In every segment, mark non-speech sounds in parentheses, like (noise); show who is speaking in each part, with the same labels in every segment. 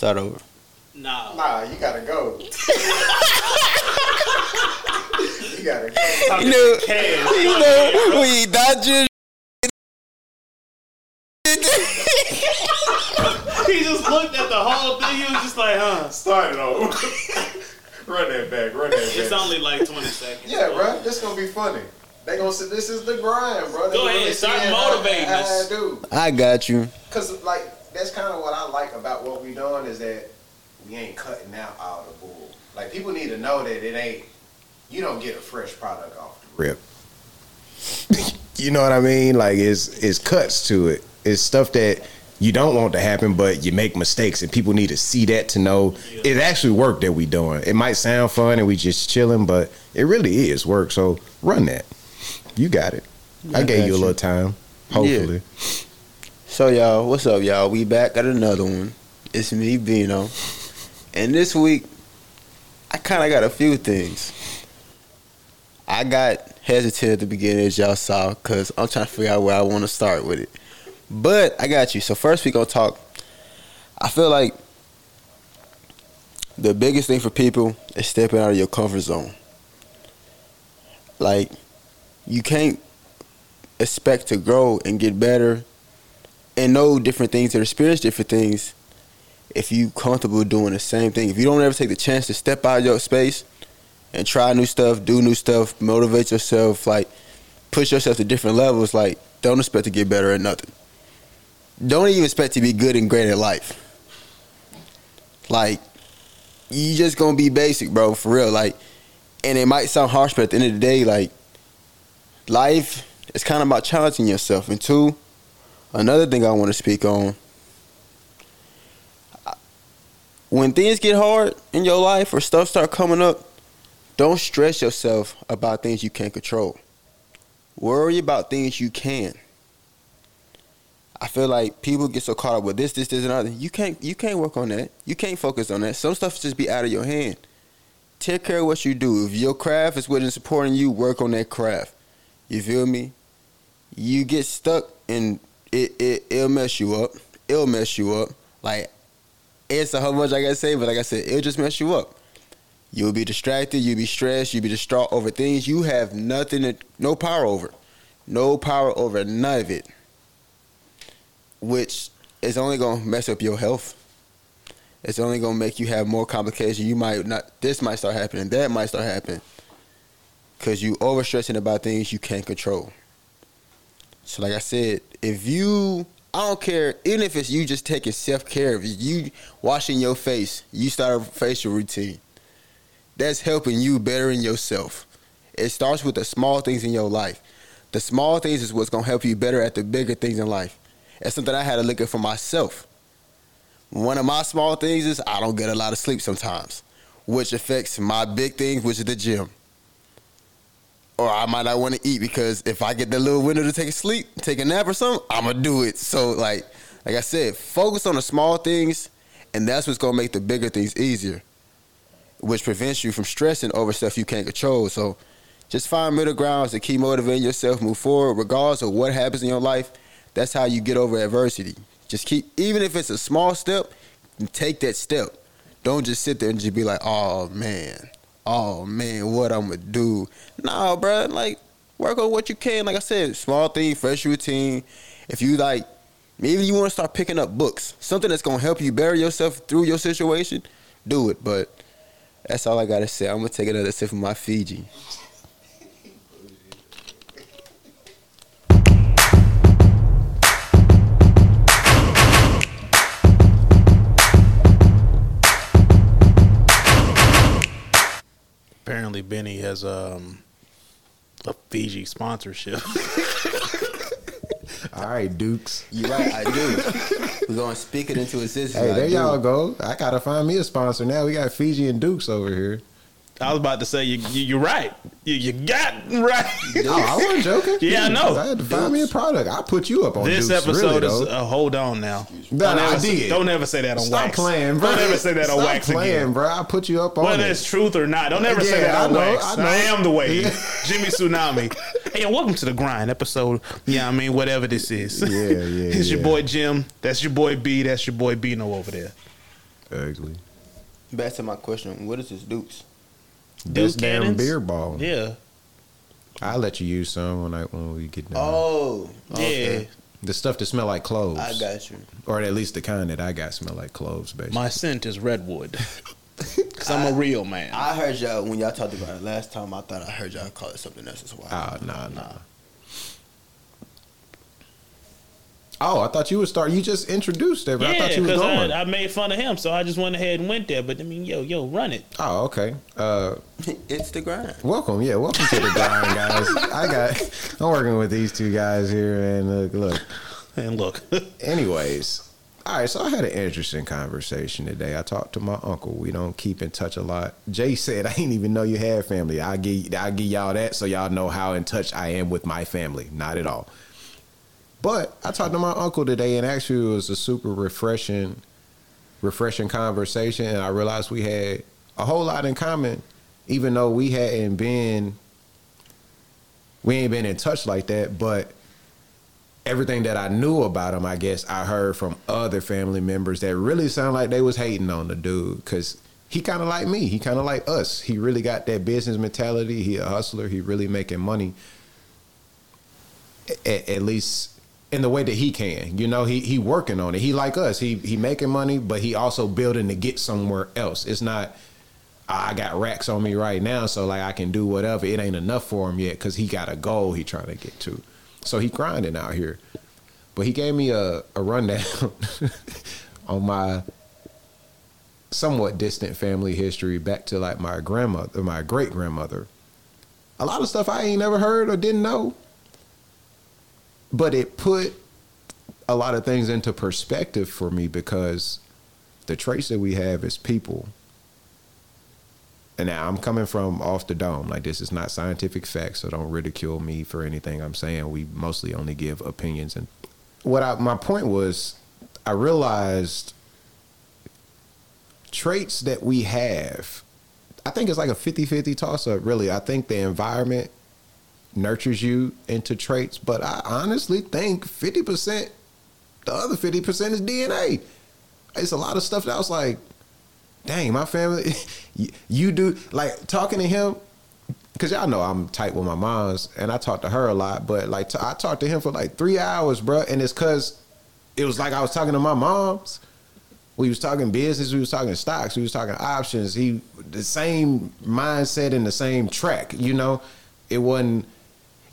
Speaker 1: Start over.
Speaker 2: Nah.
Speaker 3: Nah, you gotta go. (laughs) you gotta go.
Speaker 1: You know, you know, we dodging.
Speaker 2: He just looked at the whole thing. He was just like, huh.
Speaker 3: Start it over. run that back. Run that back.
Speaker 2: It's only like 20 seconds.
Speaker 3: Yeah, bro. This gonna be funny. They gonna say this is the grind, bro. They
Speaker 2: Go
Speaker 3: gonna
Speaker 2: ahead, start
Speaker 3: see
Speaker 2: motivating us.
Speaker 3: I do.
Speaker 1: I got you.
Speaker 3: Cause like that's kind of what I like about what we're doing is that we ain't cutting out all the bull. Like people need to know that it ain't. You don't get a fresh product off the rip. (laughs) you know what I mean? Like it's it's cuts to it. It's stuff that you don't want to happen, but you make mistakes, and people need to see that to know it actually work that we doing. It might sound fun and we just chilling, but it really is work. So run that. You got it. I,
Speaker 1: I
Speaker 3: gave
Speaker 1: got
Speaker 3: you a
Speaker 1: you.
Speaker 3: little time. Hopefully.
Speaker 1: So y'all, what's up, y'all? We back at another one. It's me, Bino. And this week, I kind of got a few things. I got hesitant at the beginning, as y'all saw, because I'm trying to figure out where I want to start with it. But I got you. So first, we gonna talk. I feel like the biggest thing for people is stepping out of your comfort zone. Like, you can't expect to grow and get better and know different things and experience different things if you comfortable doing the same thing. If you don't ever take the chance to step out of your space and try new stuff, do new stuff, motivate yourself, like push yourself to different levels, like don't expect to get better at nothing. Don't even expect to be good and great at life. Like you just gonna be basic, bro, for real. Like and it might sound harsh, but at the end of the day, like life is kind of about challenging yourself. And two, another thing I want to speak on when things get hard in your life or stuff start coming up, don't stress yourself about things you can't control. Worry about things you can. I feel like people get so caught up with this, this, this, and other. You can't, you can't work on that. You can't focus on that. Some stuff just be out of your hand. Take care of what you do. If your craft is what is supporting you, work on that craft. You feel me? You get stuck and it, it it'll mess you up. It'll mess you up. Like it's a whole bunch I gotta say, but like I said, it'll just mess you up. You'll be distracted, you'll be stressed, you'll be distraught over things you have nothing to, no power over. No power over none of it. Which is only gonna mess up your health. It's only gonna make you have more complications. You might not this might start happening, that might start happening. Cause you overstressing about things you can't control. So like I said, if you I don't care, even if it's you just taking self care, if you washing your face, you start a facial routine. That's helping you bettering yourself. It starts with the small things in your life. The small things is what's gonna help you better at the bigger things in life. It's something I had to look at for myself. One of my small things is I don't get a lot of sleep sometimes, which affects my big thing, which is the gym or I might not want to eat because if I get that little window to take a sleep, take a nap or something, I'm gonna do it. So like, like I said, focus on the small things, and that's what's gonna make the bigger things easier, which prevents you from stressing over stuff you can't control. So just find middle grounds to keep motivating yourself, move forward, regardless of what happens in your life. That's how you get over adversity. Just keep, even if it's a small step, take that step. Don't just sit there and just be like, oh man oh man, what I'm gonna do. Nah, bro, like work on what you can. Like I said, small thing, fresh routine. If you like, maybe you want to start picking up books, something that's gonna help you bury yourself through your situation. Do it. But that's all I gotta say. I'm gonna take another sip of my Fiji.
Speaker 2: Apparently, Benny has um, a Fiji sponsorship. (laughs)
Speaker 3: All right, Dukes.
Speaker 1: You right, I do. We're gonna speak it into existence.
Speaker 3: Hey, there y'all go. I gotta find me a sponsor now. We got Fiji and Dukes over here.
Speaker 2: I was about to say you, you you're right. You, you got right.
Speaker 3: Oh, I wasn't joking. (laughs)
Speaker 2: Yeah, I know.
Speaker 3: I had to find me a product. I put you up on
Speaker 2: This
Speaker 3: Dukes,
Speaker 2: episode
Speaker 3: really,
Speaker 2: is
Speaker 3: though.
Speaker 2: uh, hold on now.
Speaker 3: Nah,
Speaker 2: don't,
Speaker 3: I
Speaker 2: ever say,
Speaker 3: did.
Speaker 2: don't ever say that on
Speaker 3: Stop
Speaker 2: wax.
Speaker 3: playing, bro.
Speaker 2: Don't ever say that on
Speaker 3: Stop
Speaker 2: wax
Speaker 3: playing,
Speaker 2: again.
Speaker 3: bro. I put you up on
Speaker 2: Whether
Speaker 3: it.
Speaker 2: it's truth or not, don't ever say
Speaker 3: Yeah,
Speaker 2: that on
Speaker 3: I know,
Speaker 2: wax.
Speaker 3: I
Speaker 2: I, am the way.
Speaker 3: Yeah. (laughs)
Speaker 2: Jimmy Tsunami. Hey, yo, welcome to the grind episode. Yeah, I mean, whatever this is.
Speaker 3: Yeah, yeah, (laughs)
Speaker 2: it's your boy Jim. That's your boy B. That's your boy Bino over there.
Speaker 3: ugly.
Speaker 1: Back to my question. What is this Dukes?
Speaker 3: This
Speaker 2: Duke
Speaker 3: damn
Speaker 2: cannons?
Speaker 3: beer ball.
Speaker 2: Yeah,
Speaker 3: I'll let you use some when I when we get done.
Speaker 1: Oh, okay.
Speaker 2: yeah.
Speaker 3: The stuff that smell like cloves.
Speaker 1: I got you.
Speaker 3: Or at least the kind that I got smell like cloves, basically.
Speaker 2: My scent is redwood. (laughs) Cause I'm a real man.
Speaker 1: I heard y'all when y'all talked about it last time. I thought I heard y'all call it something else as well.
Speaker 3: Oh, nah, nah. Oh, I thought you would start. You just introduced it, but I
Speaker 2: yeah,
Speaker 3: thought you was
Speaker 2: because
Speaker 3: going.
Speaker 2: I, I made fun of him, so I just went ahead and went there. But I mean, yo, yo, run it.
Speaker 3: oh, okay. Uh, (laughs)
Speaker 1: it's the grind.
Speaker 3: welcome, yeah, welcome to the grind, (laughs) guys. I got. I'm working with these two guys here, and look, look.
Speaker 2: And look, (laughs)
Speaker 3: Anyways, all right. So I had an interesting conversation today. I talked to my uncle. We don't keep in touch a lot. Jay said, "I didn't even know you had family." I give I give y'all that so y'all know how in touch I am with my family. Not at all. But I talked to my uncle today, and actually, it was a super refreshing, refreshing conversation. And I realized we had a whole lot in common, even though we hadn't been, we ain't been in touch like that. But everything that I knew about him, I guess I heard from other family members that really sound like they was hating on the dude because he kind of like me. He kind of like us. He really got that business mentality. He a hustler. He really making money. At, at least in the way that he can, you know, he he working on it. He like us. He he making money, but he also building to get somewhere else. It's not. "Ah, I got racks on me right now, so like I can do whatever. It ain't enough for him yet because he got a goal he trying to get to. So he grinding out here. But he gave me a, a rundown (laughs) on my somewhat distant family history back to like my grandmother, my great grandmother. A lot of stuff I ain't never heard or didn't know. But it put a lot of things into perspective for me because the traits that we have as people and now I'm coming from off the dome. Like this is not scientific facts, so don't ridicule me for anything I'm saying. We mostly only give opinions. And what I, my point was, I realized traits that we have. I think it's like a 50-50 toss up. Really, I think the environment nurtures you into traits, but I honestly think 50%, the other 50% is DNA. It's a lot of stuff that I was like, dang, my family, (laughs) you, do like talking to him. Cause y'all know I'm tight with my mom's, and I talk to her a lot. But like, t- I talked to him for like three hours, bro, and it's cause it was like I was talking to my mom's. We was talking business, we was talking stocks, we was talking options. He the same mindset and the same track. You know, it wasn't.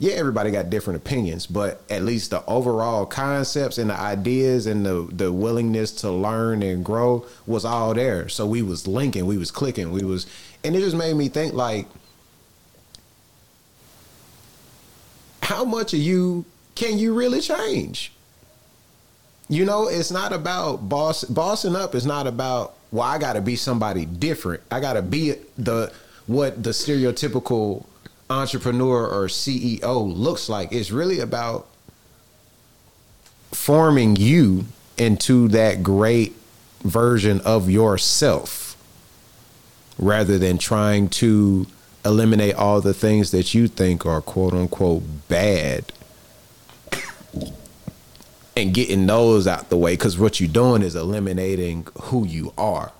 Speaker 3: Yeah, everybody got different opinions, but at least the overall concepts and the ideas and the the willingness to learn and grow was all there. So we was linking, we was clicking, we was, and it just made me think like, how much of you can you really change? You know, it's not about boss bossing up. Is not about well, I got to be somebody different. I got to be the what the stereotypical entrepreneur or CEO looks like. It's really about forming you into that great version of yourself rather than trying to eliminate all the things that you think are quote unquote bad and getting those out the way because what you're doing is eliminating who you are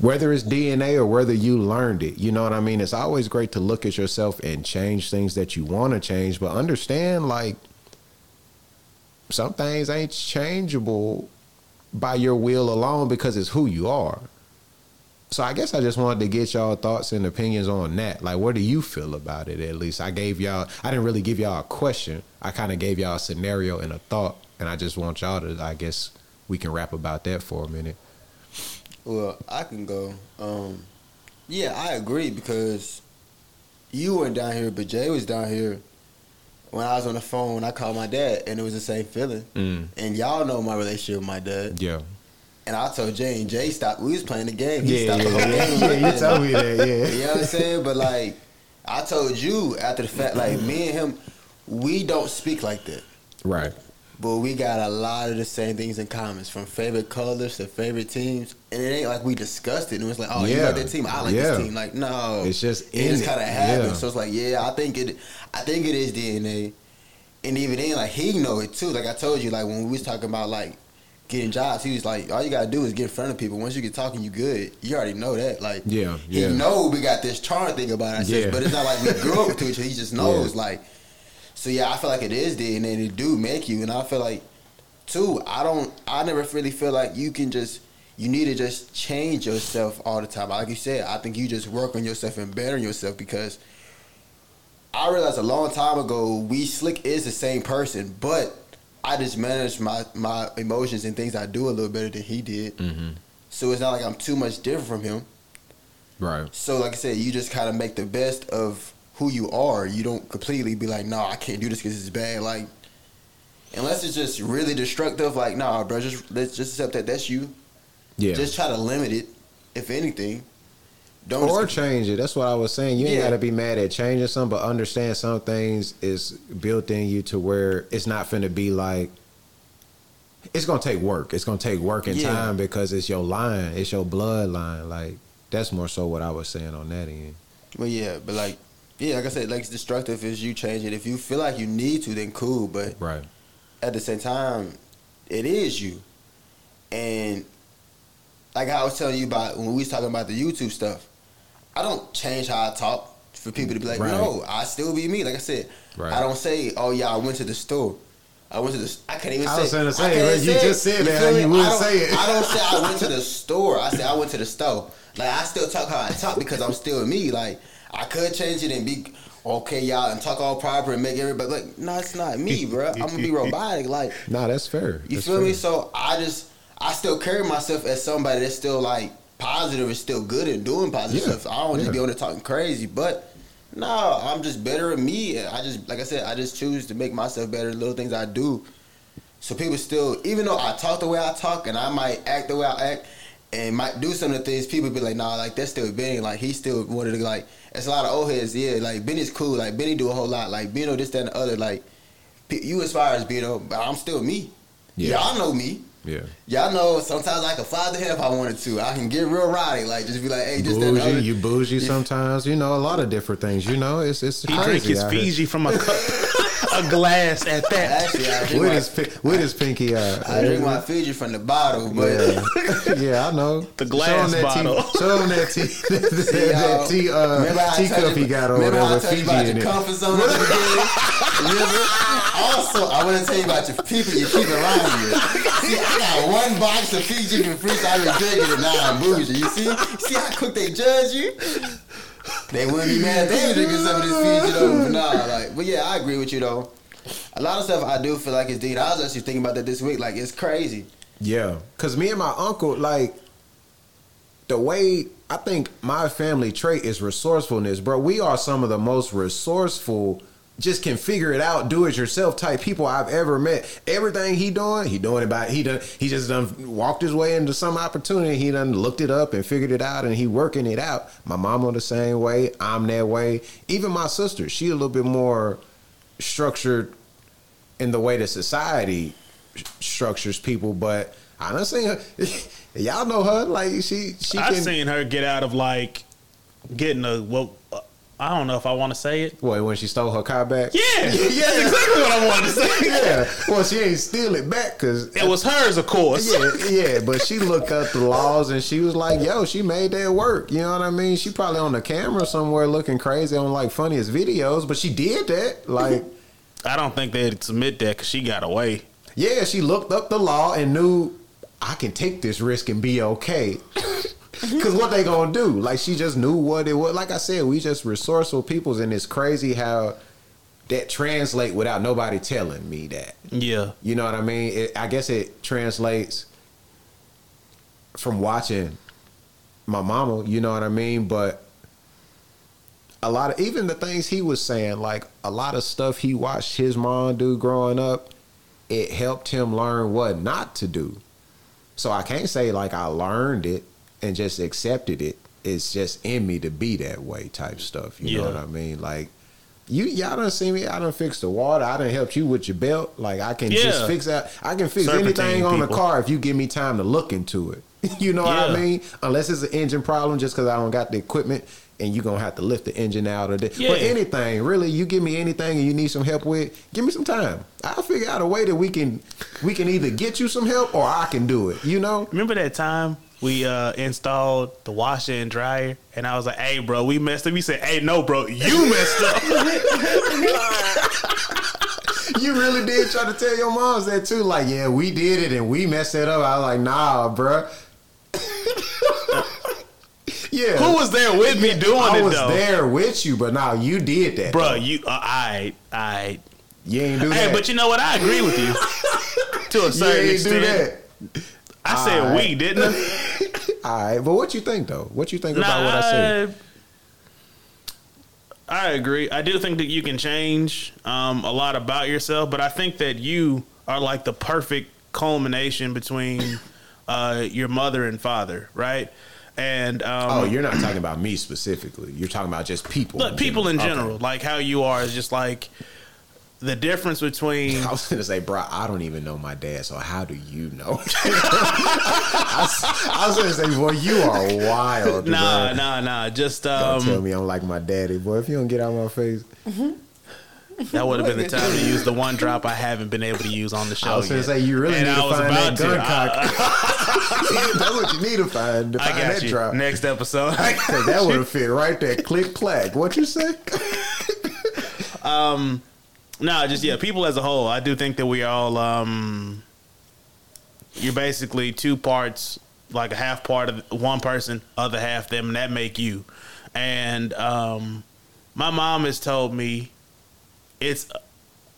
Speaker 3: whether it's dna or whether you learned it you know what i mean it's always great to look at yourself and change things that you want to change but understand like some things ain't changeable by your will alone because it's who you are so I guess I just wanted to get y'all thoughts and opinions on that. Like, what do you feel about it? At least I gave y'all. I didn't really give y'all a question. I kind of gave y'all a scenario and a thought, and I just want y'all to. I guess we can rap about that for a minute.
Speaker 1: Well, I can go. Um, yeah, I agree because you weren't down here, but Jay was down here when I was on the phone. I called my dad, and it was the same feeling.
Speaker 3: Mm.
Speaker 1: And y'all know my relationship with my dad.
Speaker 3: Yeah.
Speaker 1: And I told Jay, and Jay stopped. We was playing the game.
Speaker 3: Yeah,
Speaker 1: He stopped the
Speaker 3: yeah, yeah,
Speaker 1: game. (laughs)
Speaker 3: yeah. You told
Speaker 1: me.
Speaker 3: me that, yeah.
Speaker 1: You know what I'm saying? But like, I told you after the fact, like me and him, we don't speak like that.
Speaker 3: Right.
Speaker 1: But we got a lot of the same things in common, from favorite colors to favorite teams. And it ain't like we discussed it and it was like, oh, you
Speaker 3: Yeah.
Speaker 1: like that team, I like
Speaker 3: Yeah.
Speaker 1: this team. Like, no,
Speaker 3: It's just
Speaker 1: it just kind of happened.
Speaker 3: Yeah.
Speaker 1: So it's like, yeah, I think it, I think it is DNA. And even then, like he know it too. Like I told you, like when we was talking about like getting jobs. He was like, all you gotta do is get in front of people. Once you get talking, you good. You already know that. Like,
Speaker 3: Yeah,
Speaker 1: he
Speaker 3: yeah.
Speaker 1: know we got this charm thing about ourselves,
Speaker 3: Yeah.
Speaker 1: but it's not like we grew up to each other. He just (laughs) knows, like. So yeah, I feel like it is there, and then it do make you, and I feel like, too. I don't. I never really feel like you can just. You need to just change yourself all the time. Like you said, I think you just work on yourself and better yourself because I realized a long time ago we slick is the same person, but I just manage my my emotions and things I do a little better than he did.
Speaker 3: Mm-hmm.
Speaker 1: So it's not like I'm too much different from him.
Speaker 3: Right.
Speaker 1: So like I said, you just kind of make the best of who you are. You don't completely be like, no, I can't do this because it's bad. Like unless it's just really destructive, like nah, bro, just let's just accept that that's you.
Speaker 3: Yeah.
Speaker 1: Just try to limit it, if anything. Don't
Speaker 3: or
Speaker 1: just-
Speaker 3: change it. That's what I was saying. You ain't
Speaker 1: Yeah.
Speaker 3: got to be mad at changing some, but understand some things is built in you to where it's not finna be like. It's gonna take work. It's gonna take work and
Speaker 1: Yeah.
Speaker 3: time because it's your line. It's your bloodline. Like that's more so what I was saying on that end.
Speaker 1: Well, yeah, but like, yeah, like I said, like it's destructive is you change it. If you feel like you need to, then cool. But
Speaker 3: Right.
Speaker 1: at the same time, it is you. And like I was telling you about when we was talking about the YouTube stuff, I don't change how I talk for people to be like,
Speaker 3: Right.
Speaker 1: no, I still be me. Like I said,
Speaker 3: Right.
Speaker 1: I don't say, oh yeah, I went to the store. I went to the. I can't even
Speaker 3: I
Speaker 1: say.
Speaker 3: was gonna say,
Speaker 1: I can't
Speaker 3: you
Speaker 1: say
Speaker 3: just said that, you would
Speaker 1: I don't-
Speaker 3: say it.
Speaker 1: I don't say I went to the (laughs) store. I say I went to the store. Like I still talk how I talk because I'm still me. Like I could change it and be okay, y'all, and talk all proper and make everybody like, no, it's not me, (laughs) bro. I'm gonna be robotic. Like
Speaker 3: Nah, that's fair.
Speaker 1: you
Speaker 3: That's
Speaker 1: feel me? So I just I still carry myself as somebody that's still like positive and still good at doing positive
Speaker 3: Yeah,
Speaker 1: stuff. I don't just be on there talking crazy, but no, I'm just better at me. And I just like I said, I just choose to make myself better. Little things I do, so people still, even though I talk the way I talk and I might act the way I act. And might do some of the things people be like, nah, like that's still Benny. Like he still wanted to like. It's a lot of old heads, yeah. Like Benny's cool. Like Benny do a whole lot. Like Bino this, that, and the other. Like you as far as Bino, but I'm still me.
Speaker 3: Yeah.
Speaker 1: Y'all know me.
Speaker 3: Yeah.
Speaker 1: Y'all know sometimes I can fly the hell if I wanted to. I can get real rowdy, like just be like, hey, just that
Speaker 3: Bougie,
Speaker 1: other.
Speaker 3: you bougie sometimes. You know a lot of different things. You know it's it's
Speaker 2: He
Speaker 3: crazy
Speaker 2: drank his. Fiji from a cup, (laughs) (laughs) a glass at that.
Speaker 1: Actually, I drink,
Speaker 3: With
Speaker 1: my,
Speaker 3: his pi- with his pinky out.
Speaker 1: I drink my Fiji from the bottle, but
Speaker 3: Yeah, yeah, I know.
Speaker 2: The glass
Speaker 3: show him that
Speaker 2: bottle.
Speaker 3: Tea, show him that tea, (laughs) that,
Speaker 1: y'all,
Speaker 3: tea, uh,
Speaker 1: remember how I told
Speaker 3: teacup
Speaker 1: you-
Speaker 3: he got over
Speaker 1: remember
Speaker 3: there
Speaker 1: how I
Speaker 3: with
Speaker 1: told you
Speaker 3: Fiji
Speaker 1: about
Speaker 3: in
Speaker 1: your
Speaker 3: it.
Speaker 1: comfort zone at the beginning? Remember? Also, I want to tell you about your people you keep around you. See, I got one box of Fiji for free, so I've been drinking it now. I'm bougie. You see? See how quick they judge you? They wouldn't be mad if they were drinking some of this Fiji though. But nah, like, but yeah, I agree with you though. A lot of stuff I do feel like it's deep. I was actually thinking about that this week. Like, it's crazy.
Speaker 3: Yeah, cause me and my uncle, like the way I think my family trait is resourcefulness, bro. We are some of the most resourceful, just can figure it out, do it yourself type people I've ever met. Everything he doing, he doing it by he done he just done walked his way into some opportunity. He done looked it up and figured it out, and he working it out. My mama the same way. I'm that way. Even my sister, she a little bit more structured in the way that society structures people, but I done seen her. (laughs) Y'all know her, like she she
Speaker 2: I
Speaker 3: can.
Speaker 2: seen her get out of like getting a well. I don't know if I want to say it.
Speaker 3: What when she stole her car back?
Speaker 2: Yeah, (laughs) that's exactly what I wanted to say. (laughs)
Speaker 3: yeah. Well, she ain't steal it back because
Speaker 2: It was hers, of course.
Speaker 3: yeah, yeah, but she looked up the laws and she was like, "Yo, she made that work." You know what I mean? She probably on the camera somewhere looking crazy on like funniest videos, but she did that. Like, (laughs)
Speaker 2: I don't think they'd submit that because she got away.
Speaker 3: yeah, she looked up the law and knew I can take this risk and be okay. (laughs) Cause what they gonna do? Like she just knew what it was. Like I said, we just resourceful peoples, and it's crazy how that translate without nobody telling me that.
Speaker 2: Yeah,
Speaker 3: You know what I mean? It, I guess it translates from watching my mama. You know what I mean? But a lot of even the things he was saying, like a lot of stuff he watched his mom do growing up, it helped him learn what not to do. So I can't say like I learned it and just accepted it. It's just in me to be that way type stuff. You know what I mean? Like you y'all don't see me, I don't fix the water, I don't help you with your belt. Like I can just fix that I can fix
Speaker 2: Serpentine
Speaker 3: anything on the car if you give me time to look into it. (laughs) you know what I mean? Unless it's an engine problem just because I don't got the equipment. and you're gonna have to lift the engine out of it.
Speaker 2: Yeah.
Speaker 3: But anything, really, you give me anything and you need some help with, give me some time. I'll figure out a way that we can we can either get you some help or I can do it. You know?
Speaker 2: Remember that time we uh, installed the washer and dryer, and I was like, "Hey, bro, we messed up." He said, "Hey, no, bro, you messed up." (laughs)
Speaker 3: You really did try to tell your moms that too. Like, yeah, we did it and we messed it up. I was like, nah, bro. (laughs) yeah.
Speaker 2: Who was there with me doing it?
Speaker 3: I
Speaker 2: it
Speaker 3: was
Speaker 2: though,
Speaker 3: there with you, but now you did that.
Speaker 2: bro?
Speaker 3: though.
Speaker 2: You, uh, I, I.
Speaker 3: You ain't do
Speaker 2: Hey,
Speaker 3: that.
Speaker 2: Hey, but you know what? I agree with you (laughs) to a certain extent. I said
Speaker 3: Alright.
Speaker 2: we didn't. I? (laughs)
Speaker 3: All right, but what you think though? What you think
Speaker 2: Nah,
Speaker 3: about what I said?
Speaker 2: I agree. I do think that you can change um, a lot about yourself, but I think that you are like the perfect culmination between uh, your mother and father, right? And um,
Speaker 3: Oh, you're not talking about me specifically. You're talking about just people.
Speaker 2: Look, people in
Speaker 3: Okay.
Speaker 2: general, like how you are, is just like the difference between. (laughs)
Speaker 3: I was gonna say, bro, I don't even know my dad, so how do you know? (laughs) I, was, I was gonna say, boy, you are wild.
Speaker 2: Nah,
Speaker 3: bro.
Speaker 2: nah, nah. Just
Speaker 3: Don't tell
Speaker 2: um,
Speaker 3: me I'm like my daddy, boy. If you don't get out of my face, (laughs)
Speaker 2: that would have been the time to use the one drop I haven't been able to use on the show.
Speaker 3: I was gonna
Speaker 2: yet.
Speaker 3: say you really
Speaker 2: And
Speaker 3: need
Speaker 2: I
Speaker 3: to find that
Speaker 2: to.
Speaker 3: gun
Speaker 2: I-
Speaker 3: cock. That's what you need to find to
Speaker 2: I
Speaker 3: find
Speaker 2: got
Speaker 3: that
Speaker 2: you.
Speaker 3: drop.
Speaker 2: Next episode.
Speaker 3: That would have fit right there. Click clack. What you say?
Speaker 2: No, just yeah, people as a whole. I do think that we all um you're basically two parts, like a half part of one person, other half them, and that make you. And um my mom has told me it's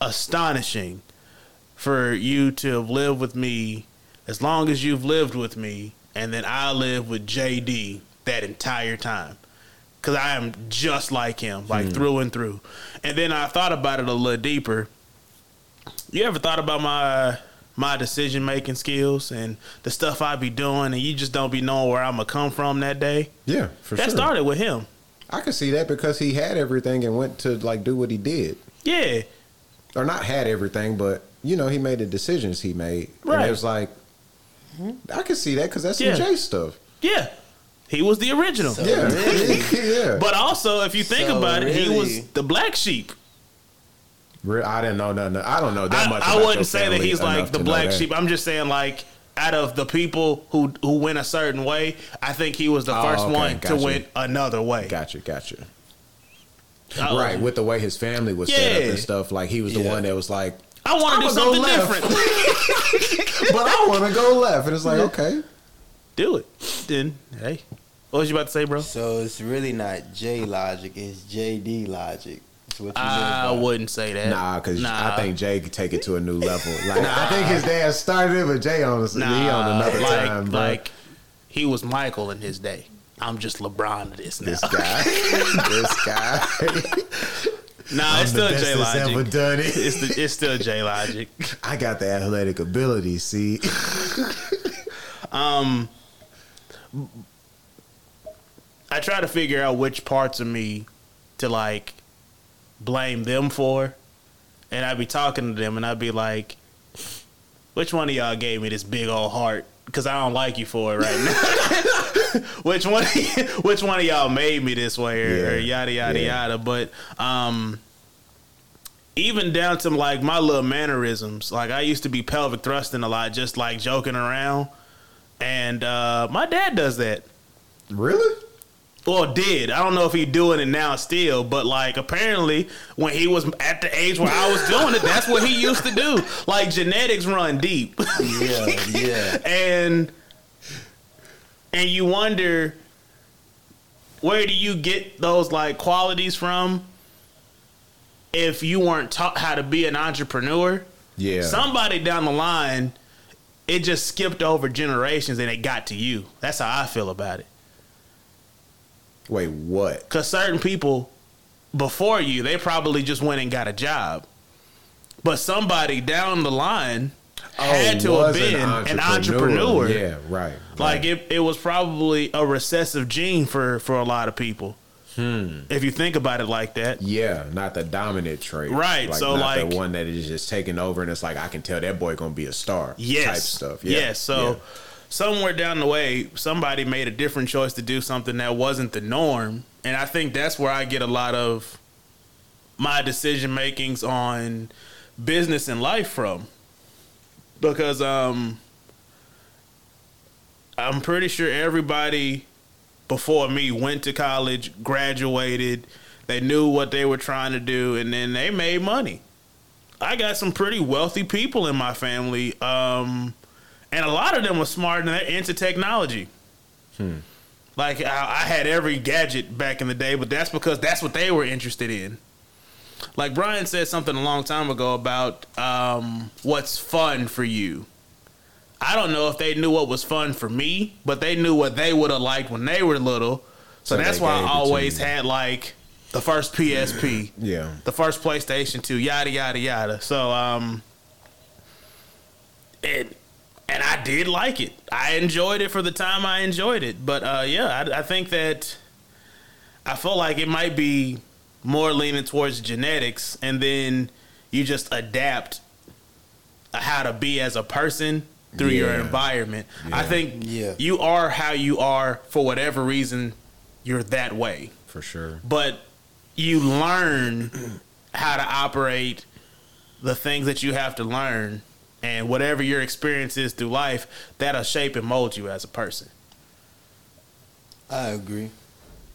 Speaker 2: astonishing for you to have lived with me as long as you've lived with me, and then I live with JD that entire time. Cause I am just like him, like hmm. through and through. And then I thought about it a little deeper. You ever thought about my my decision making skills and the stuff I be doing, and you just don't be knowing where I'm gonna come from that day?
Speaker 3: Yeah, for
Speaker 2: that
Speaker 3: sure.
Speaker 2: started with him.
Speaker 3: I could see that because he had everything and went to like do what he did,
Speaker 2: Yeah,
Speaker 3: or not had everything, but you know he made the decisions he made. And
Speaker 2: Right.
Speaker 3: it was like, mm-hmm. I could see that because that's
Speaker 2: Yeah.
Speaker 3: some Jay stuff.
Speaker 2: yeah. He was the original.
Speaker 1: So-
Speaker 3: Yeah,
Speaker 1: Really? (laughs)
Speaker 3: yeah.
Speaker 2: But also, if you think
Speaker 1: So
Speaker 2: about it, he was the black sheep.
Speaker 3: Re- I didn't know nothing. I don't know that
Speaker 2: I,
Speaker 3: much.
Speaker 2: I wouldn't say that he's like the black sheep. I'm just saying like out of the people who who went a certain way, I think he was the
Speaker 3: Oh,
Speaker 2: first
Speaker 3: okay,
Speaker 2: one to
Speaker 3: gotcha.
Speaker 2: went another way.
Speaker 3: Gotcha, gotcha.
Speaker 2: I-
Speaker 3: right, with the way his family was set up
Speaker 2: Yeah.
Speaker 3: and stuff, like he was the
Speaker 1: Yeah.
Speaker 3: one that was like,
Speaker 2: I want to do
Speaker 3: go
Speaker 2: something
Speaker 3: left.
Speaker 2: different. (laughs)
Speaker 3: but I want to go left, and it's like, okay,
Speaker 2: do it. Then hey, what was you about to say, bro?
Speaker 1: So it's really not J logic, it's JD logic. What you
Speaker 2: I wouldn't say that.
Speaker 3: nah, because
Speaker 2: Nah.
Speaker 3: I think Jay could take it to a new level. (laughs) Like I think his dad started it, but Jay on he on another
Speaker 2: like,
Speaker 3: time, bro.
Speaker 2: Like he was Michael in his day. I'm just LeBron this now. (laughs)
Speaker 3: this guy, this (laughs) guy,
Speaker 2: nah, it's
Speaker 3: I'm
Speaker 2: still J
Speaker 3: that's ever done it.
Speaker 2: It's the, it's still J Logic.
Speaker 3: I got the athletic ability. See, um,
Speaker 2: I try to figure out which parts of me to like blame them for. And I'd be talking to them and I'd be like, which one of y'all gave me this big old heart? Because I don't like you for it right now. (laughs) which one (laughs) which one of y'all made me this way or, or yada yada
Speaker 3: Yeah.
Speaker 2: yada. But um even down to like my little mannerisms. Like I used to be pelvic thrusting a lot, just like joking around. And uh my dad does that.
Speaker 3: really?
Speaker 2: Well, did I don't know if he's doing it now still, but like apparently when he was at the age where I was doing it, that's what he used to do. Like genetics run deep, (laughs)
Speaker 1: Yeah, yeah.
Speaker 2: and and you wonder where do you get those like qualities from if you weren't taught how to be an entrepreneur?
Speaker 3: Yeah.
Speaker 2: Somebody down the line, it just skipped over generations and it got to you. That's how I feel about it.
Speaker 3: Wait, what?
Speaker 2: Because certain people before you, they probably just went and got a job. But somebody down the line had to have
Speaker 3: Oh, was
Speaker 2: been an entrepreneur.
Speaker 3: Yeah, right.
Speaker 2: Like it, it was probably a recessive gene for, for a lot of people.
Speaker 3: Hmm.
Speaker 2: If you think about it like that.
Speaker 3: Yeah, not the dominant trait.
Speaker 2: Right, so,
Speaker 3: not
Speaker 2: like-
Speaker 3: the one that is just taking over and it's like I can tell that boy gonna be a star.
Speaker 2: Yes.
Speaker 3: Type stuff. Yeah.
Speaker 2: Yes. So
Speaker 3: yeah.
Speaker 2: Somewhere down the way, somebody made a different choice to do something that wasn't the norm, and I think that's where I get a lot of my decision makings on business and life from, because um, I'm pretty sure everybody before me went to college, graduated, they knew what they were trying to do, and then they made money. I got some pretty wealthy people in my family, um, and a lot of them were smart and they're into technology. Like I, I had every gadget back in the day, but that's because that's what they were interested in. Like Brian said something a long time ago about um, what's fun for you. I don't know if they knew what was fun for me, but they knew what they would have liked when they were little. So,
Speaker 3: So
Speaker 2: that's why I always had like the first PSP, (clears throat)
Speaker 3: Yeah.
Speaker 2: the first PlayStation 2, yada yada yada. So um it and I did like it. I enjoyed it for the time I enjoyed it. But uh yeah, I, I think that I feel like it might be more leaning towards genetics and then you just adapt how to be as a person through your
Speaker 3: Yeah.
Speaker 2: environment. I think
Speaker 1: Yeah.
Speaker 2: you are how you are for whatever reason you're that way
Speaker 3: For sure.
Speaker 2: but you learn how to operate the things that you have to learn and whatever your experience is through life that'll shape and mold you as a person
Speaker 1: I agree.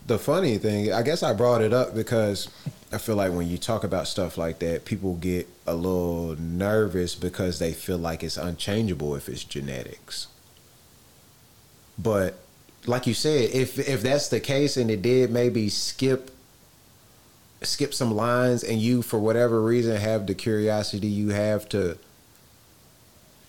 Speaker 3: The funny thing, I guess I brought it up because I feel like when you talk about stuff like that, people get a little nervous because they feel like it's unchangeable if it's genetics. But like you said, if if that's the case and it did maybe skip skip some lines and you for whatever reason have the curiosity you have to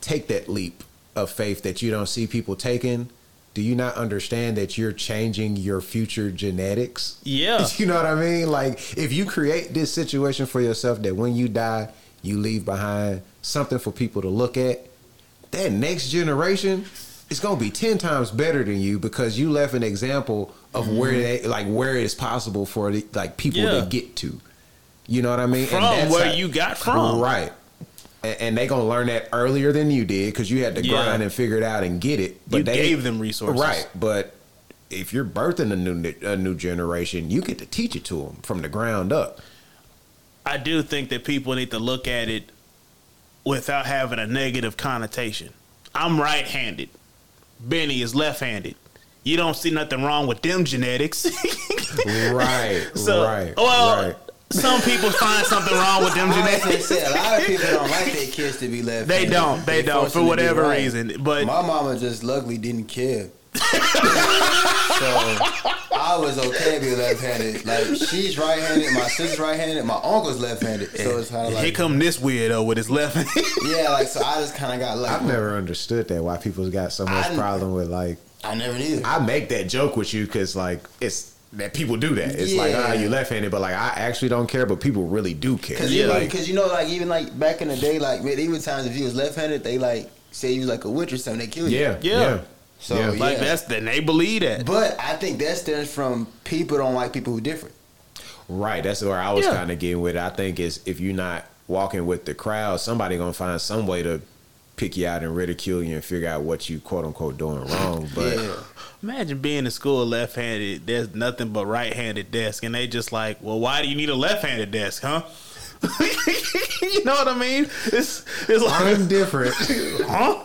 Speaker 3: take that leap of faith that you don't see people taking, do you not understand that you're changing your future genetics?
Speaker 2: yeah (laughs)
Speaker 3: You know what I mean? Like if you create this situation for yourself that when you die, you leave behind something for people to look at, that next generation is gonna be ten times better than you because you left an example of mm-hmm. where they like where it's possible for the, like people
Speaker 2: Yeah.
Speaker 3: to get to. You know what I mean?
Speaker 2: from
Speaker 3: that's
Speaker 2: where
Speaker 3: how-
Speaker 2: you got from
Speaker 3: Right. And, they gonna learn that earlier than you did because you had to
Speaker 2: Yeah.
Speaker 3: grind and figure it out and get it.
Speaker 2: But you they gave them resources.
Speaker 3: right? But if you're birthing a new a new generation, you get to teach it to them from the ground up.
Speaker 2: i do think that people need to look at it without having a negative connotation i'm right-handed benny is left-handed you don't see nothing wrong with them genetics (laughs)
Speaker 3: right,
Speaker 2: so
Speaker 3: right,
Speaker 2: well
Speaker 3: right.
Speaker 2: Some people find something wrong with them
Speaker 1: I was
Speaker 2: genetics
Speaker 1: gonna say a lot of people don't like their kids to be left. Handed.
Speaker 2: They don't. They don't for
Speaker 1: them to be
Speaker 2: whatever
Speaker 1: right.
Speaker 2: reason. But
Speaker 1: My mama just luckily didn't care. (laughs) so I was okay to be left-handed. Like she's right-handed, my sister's right-handed, my uncle's left-handed. So it's kind of
Speaker 2: here come this weirdo with his left.
Speaker 1: yeah, like so I just kind of got lucky.
Speaker 3: I've never understood that why people got so much
Speaker 1: I-
Speaker 3: problem with like.
Speaker 1: I never did.
Speaker 3: I make that joke with you because like it's that people do that. It's like ah, you left handed, but like I actually don't care, but people really do care.
Speaker 1: Cause
Speaker 2: Yeah.
Speaker 1: you,
Speaker 3: like,
Speaker 1: cause you know, like even like back in the day, like man, even times if you was left-handed, they like say you was like a witch or something, they kill you.
Speaker 3: yeah,
Speaker 2: Yeah.
Speaker 3: yeah,
Speaker 1: So
Speaker 3: Yeah.
Speaker 1: yeah.
Speaker 2: like that's then they believe that.
Speaker 1: But I think that stems from people don't like people who different.
Speaker 3: Right, that's where I was
Speaker 2: Yeah.
Speaker 3: kind of getting with. it. I think is if you're not walking with the crowd, somebody gonna find some way to pick you out and ridicule you and figure out what you quote unquote doing wrong. But
Speaker 1: yeah.
Speaker 2: Imagine being in school left-handed. There's nothing but right-handed desk, and they just like, well, why do you need a left-handed desk, huh? (laughs) you know what I mean? It's it's like,
Speaker 3: I'm different. (laughs)
Speaker 2: huh?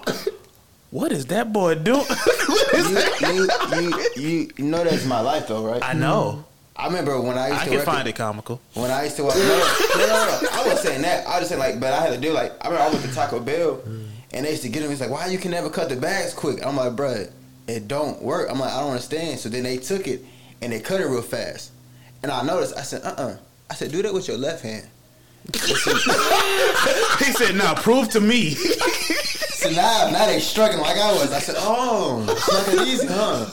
Speaker 2: What is that boy doing? (laughs)
Speaker 1: you, you, you, you, you know that's my life though, right?
Speaker 2: I know. Mm-hmm.
Speaker 1: I remember when I used to
Speaker 2: I
Speaker 1: to
Speaker 2: can
Speaker 1: work
Speaker 2: find it comical.
Speaker 1: When I used to work, no, no, no, no, I wasn't saying that. I was just saying like, but I had to do like, I remember I went to Taco Bell, mm. And they used to get them. He's like, why you can never cut the bags quick? I'm like, bruh, it don't work. I'm like, I don't understand. So then they took it and they cut it real fast, and I noticed. I said, uh, uh I said, do that with your left hand. (laughs)
Speaker 2: He said, "Now prove to me." (laughs)
Speaker 1: So now, now they struggling like I was. I said, oh, it's not that easy, huh?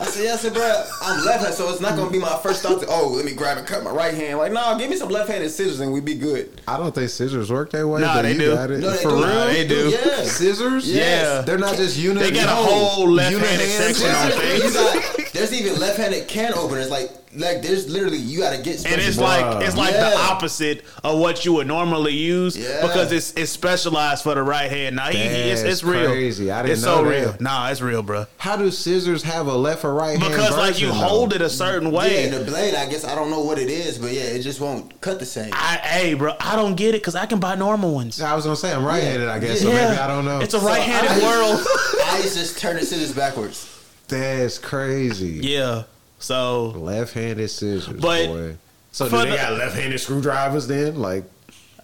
Speaker 1: I said, yeah, I said, bro, I'm left-handed, so it's not gonna be my first thought to, oh, let me grab and cut my right hand. Like, no, give me some left-handed scissors and we'd be good.
Speaker 3: I don't think scissors work that way.
Speaker 2: Nah, they
Speaker 3: you
Speaker 2: do.
Speaker 3: Got it.
Speaker 1: No, they
Speaker 3: For
Speaker 1: do.
Speaker 3: real,
Speaker 2: Nah, they do.
Speaker 1: Yeah.
Speaker 3: Scissors?
Speaker 2: Yeah.
Speaker 3: They're not just unit.
Speaker 2: They got a whole left-handed
Speaker 3: Unit
Speaker 2: section on
Speaker 3: scissors?
Speaker 2: things.
Speaker 1: You got, There's even left-handed can openers. Like, like there's literally you got to get.
Speaker 2: and it's
Speaker 3: Bruh.
Speaker 2: like it's like the opposite of what you would normally use
Speaker 1: Yeah.
Speaker 2: because it's it's specialized for the right hand. Now he, he- it's, it's real.
Speaker 3: crazy. I didn't
Speaker 2: it's
Speaker 3: know
Speaker 2: so
Speaker 3: that.
Speaker 2: real. Nah, it's real, bro.
Speaker 3: How do scissors have a left or right hand?
Speaker 2: Because like you
Speaker 3: version,
Speaker 2: hold it a certain
Speaker 1: Yeah,
Speaker 2: way.
Speaker 1: and the blade. I guess I don't know what it is, but yeah, it just won't cut the same.
Speaker 2: I, hey, bro, I don't get it because I can buy normal ones.
Speaker 3: I was gonna say I'm right-handed, I guess. So
Speaker 2: Yeah.
Speaker 3: maybe I don't know.
Speaker 2: It's a right-handed (laughs)
Speaker 1: I-
Speaker 2: world.
Speaker 1: I just turn the scissors backwards.
Speaker 3: That's crazy.
Speaker 2: yeah. So
Speaker 3: Left-handed scissors,
Speaker 2: But
Speaker 3: boy. So
Speaker 2: for
Speaker 3: do they
Speaker 2: the-
Speaker 3: got left-handed screwdrivers then? Like,